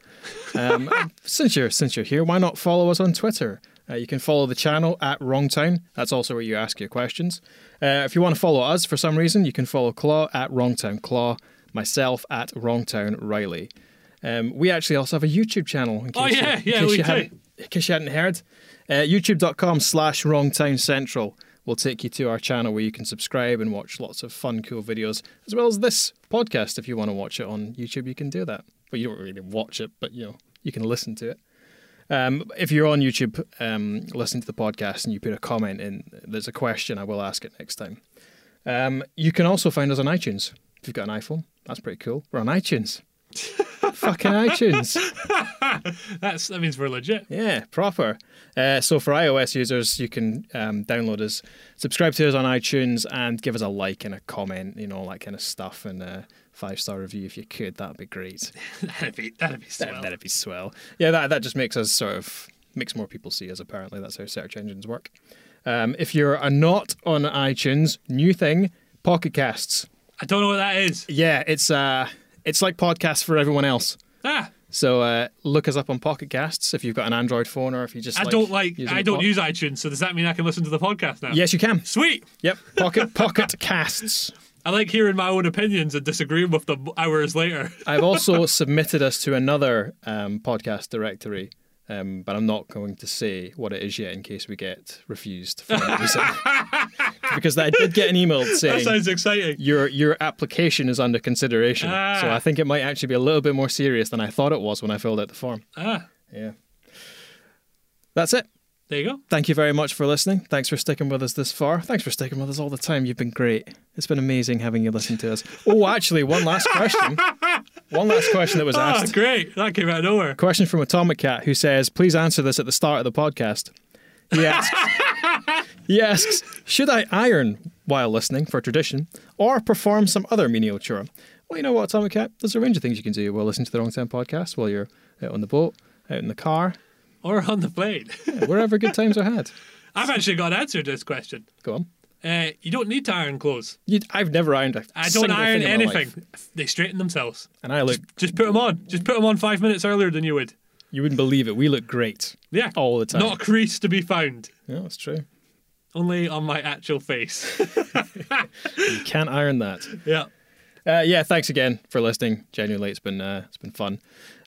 Um, [LAUGHS] since you're since you're here, why not follow us on Twitter? Uh, you can follow the channel at Wrongtown. That's also where you ask your questions. Uh, if you want to follow us for some reason, you can follow Claw at Wrongtown Claw, myself at Wrongtown Reilly. Um, we actually also have a YouTube channel. In case Oh, yeah, you, in yeah, case we you do. hadn't- in case you hadn't heard, uh, youtube.com slash wrongtown central will take you to our channel where you can subscribe and watch lots of fun, cool videos, as well as this podcast. If you want to watch it on YouTube, you can do that. But you don't really watch it, but you know, you can listen to it. Um, if you're on YouTube, um, listening to the podcast and you put a comment in, there's a question, I will ask it next time. Um, you can also find us on iTunes. If you've got an iPhone, that's pretty cool. We're on iTunes. [LAUGHS] Fucking iTunes. [LAUGHS] That's that means we're legit. Yeah, proper. Uh, so for iOS users, you can um, download us, subscribe to us on iTunes, and give us a like and a comment, you know, all that kind of stuff, and a five star review if you could. That'd be great. [LAUGHS] That'd be that'd be swell. That'd be swell. Yeah, that that just makes us sort of makes more people see us. Apparently, that's how search engines work. Um, if you're a not on iTunes, new thing, Pocket Casts. I don't know what that is. Yeah, it's uh, it's like podcasts for everyone else. Ah, So uh, look us up on Pocket Casts if you've got an Android phone or if you just I like don't like. I don't pod- use iTunes, so does that mean I can listen to the podcast now? Yes, you can. Sweet. Yep, Pocket Pocket Casts. I like hearing my own opinions and disagreeing with them hours later. I've also [LAUGHS] submitted us to another um, podcast directory, um, but I'm not going to say what it is yet in case we get refused for any reason. [LAUGHS] because I did get an email saying That sounds exciting. your your application is under consideration. Ah. So I think it might actually be a little bit more serious than I thought it was when I filled out the form. Ah, Yeah. That's it. there you go. Thank you very much for listening. Thanks for sticking with us this far. Thanks for sticking with us all the time. You've been great. It's been amazing having you listen to us. Oh, actually, one last question. [LAUGHS] One last question that was [LAUGHS] Ah, asked. great. That came out of nowhere. Question from Atomic Cat who says, please answer this at the start of the podcast. He asks, [LAUGHS] he asks should I iron while listening for tradition or perform some other menial chore? Well, you know what, Atomic Cat? There's a range of things you can do while listening to the Wrongtown podcast, while you're out on the boat, out in the car, Or on the plane. wherever good times are had. [LAUGHS] I've actually got an answer to this question. Go on. Uh, you don't need to iron clothes. You, I've never ironed a I don't single iron thing in my anything. They straighten themselves. And I look, Just put them on. Just put them on five minutes earlier than you would. you wouldn't believe it, we look great Yeah. all the time. Not a crease to be found. Yeah, that's true. Only on my actual face. [LAUGHS] You can't iron that. yeah. Uh, yeah, thanks again for listening. Genuinely, it's been uh, it's been fun,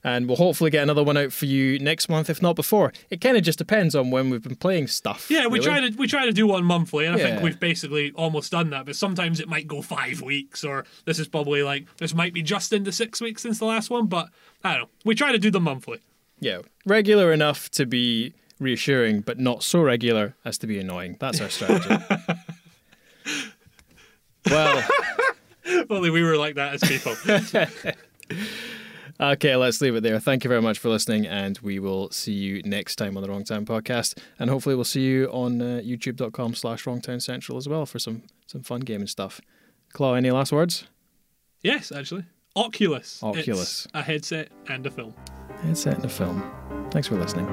and we'll hopefully get another one out for you next month, if not before. It kind of just depends on when we've been playing stuff. Yeah, we really. try to we try to do one monthly, and I think we've basically almost done that. But sometimes it might go five weeks, or this is probably like this might be just into six weeks since the last one. But I don't know. We try to do them monthly. Yeah, regular enough to be reassuring, but not so regular as to be annoying. That's our strategy. [LAUGHS] well, Only we were like that as people. [LAUGHS] okay, let's leave it there. Thank you very much for listening, and we will see you next time on the Wrongtown podcast, and hopefully we'll see you on uh, YouTube.com slash Wrongtown Central as well for some some fun gaming stuff. Claw, any last words? yes, actually, Oculus. Oculus. It's a headset and a film. Headset and a film. Thanks for listening.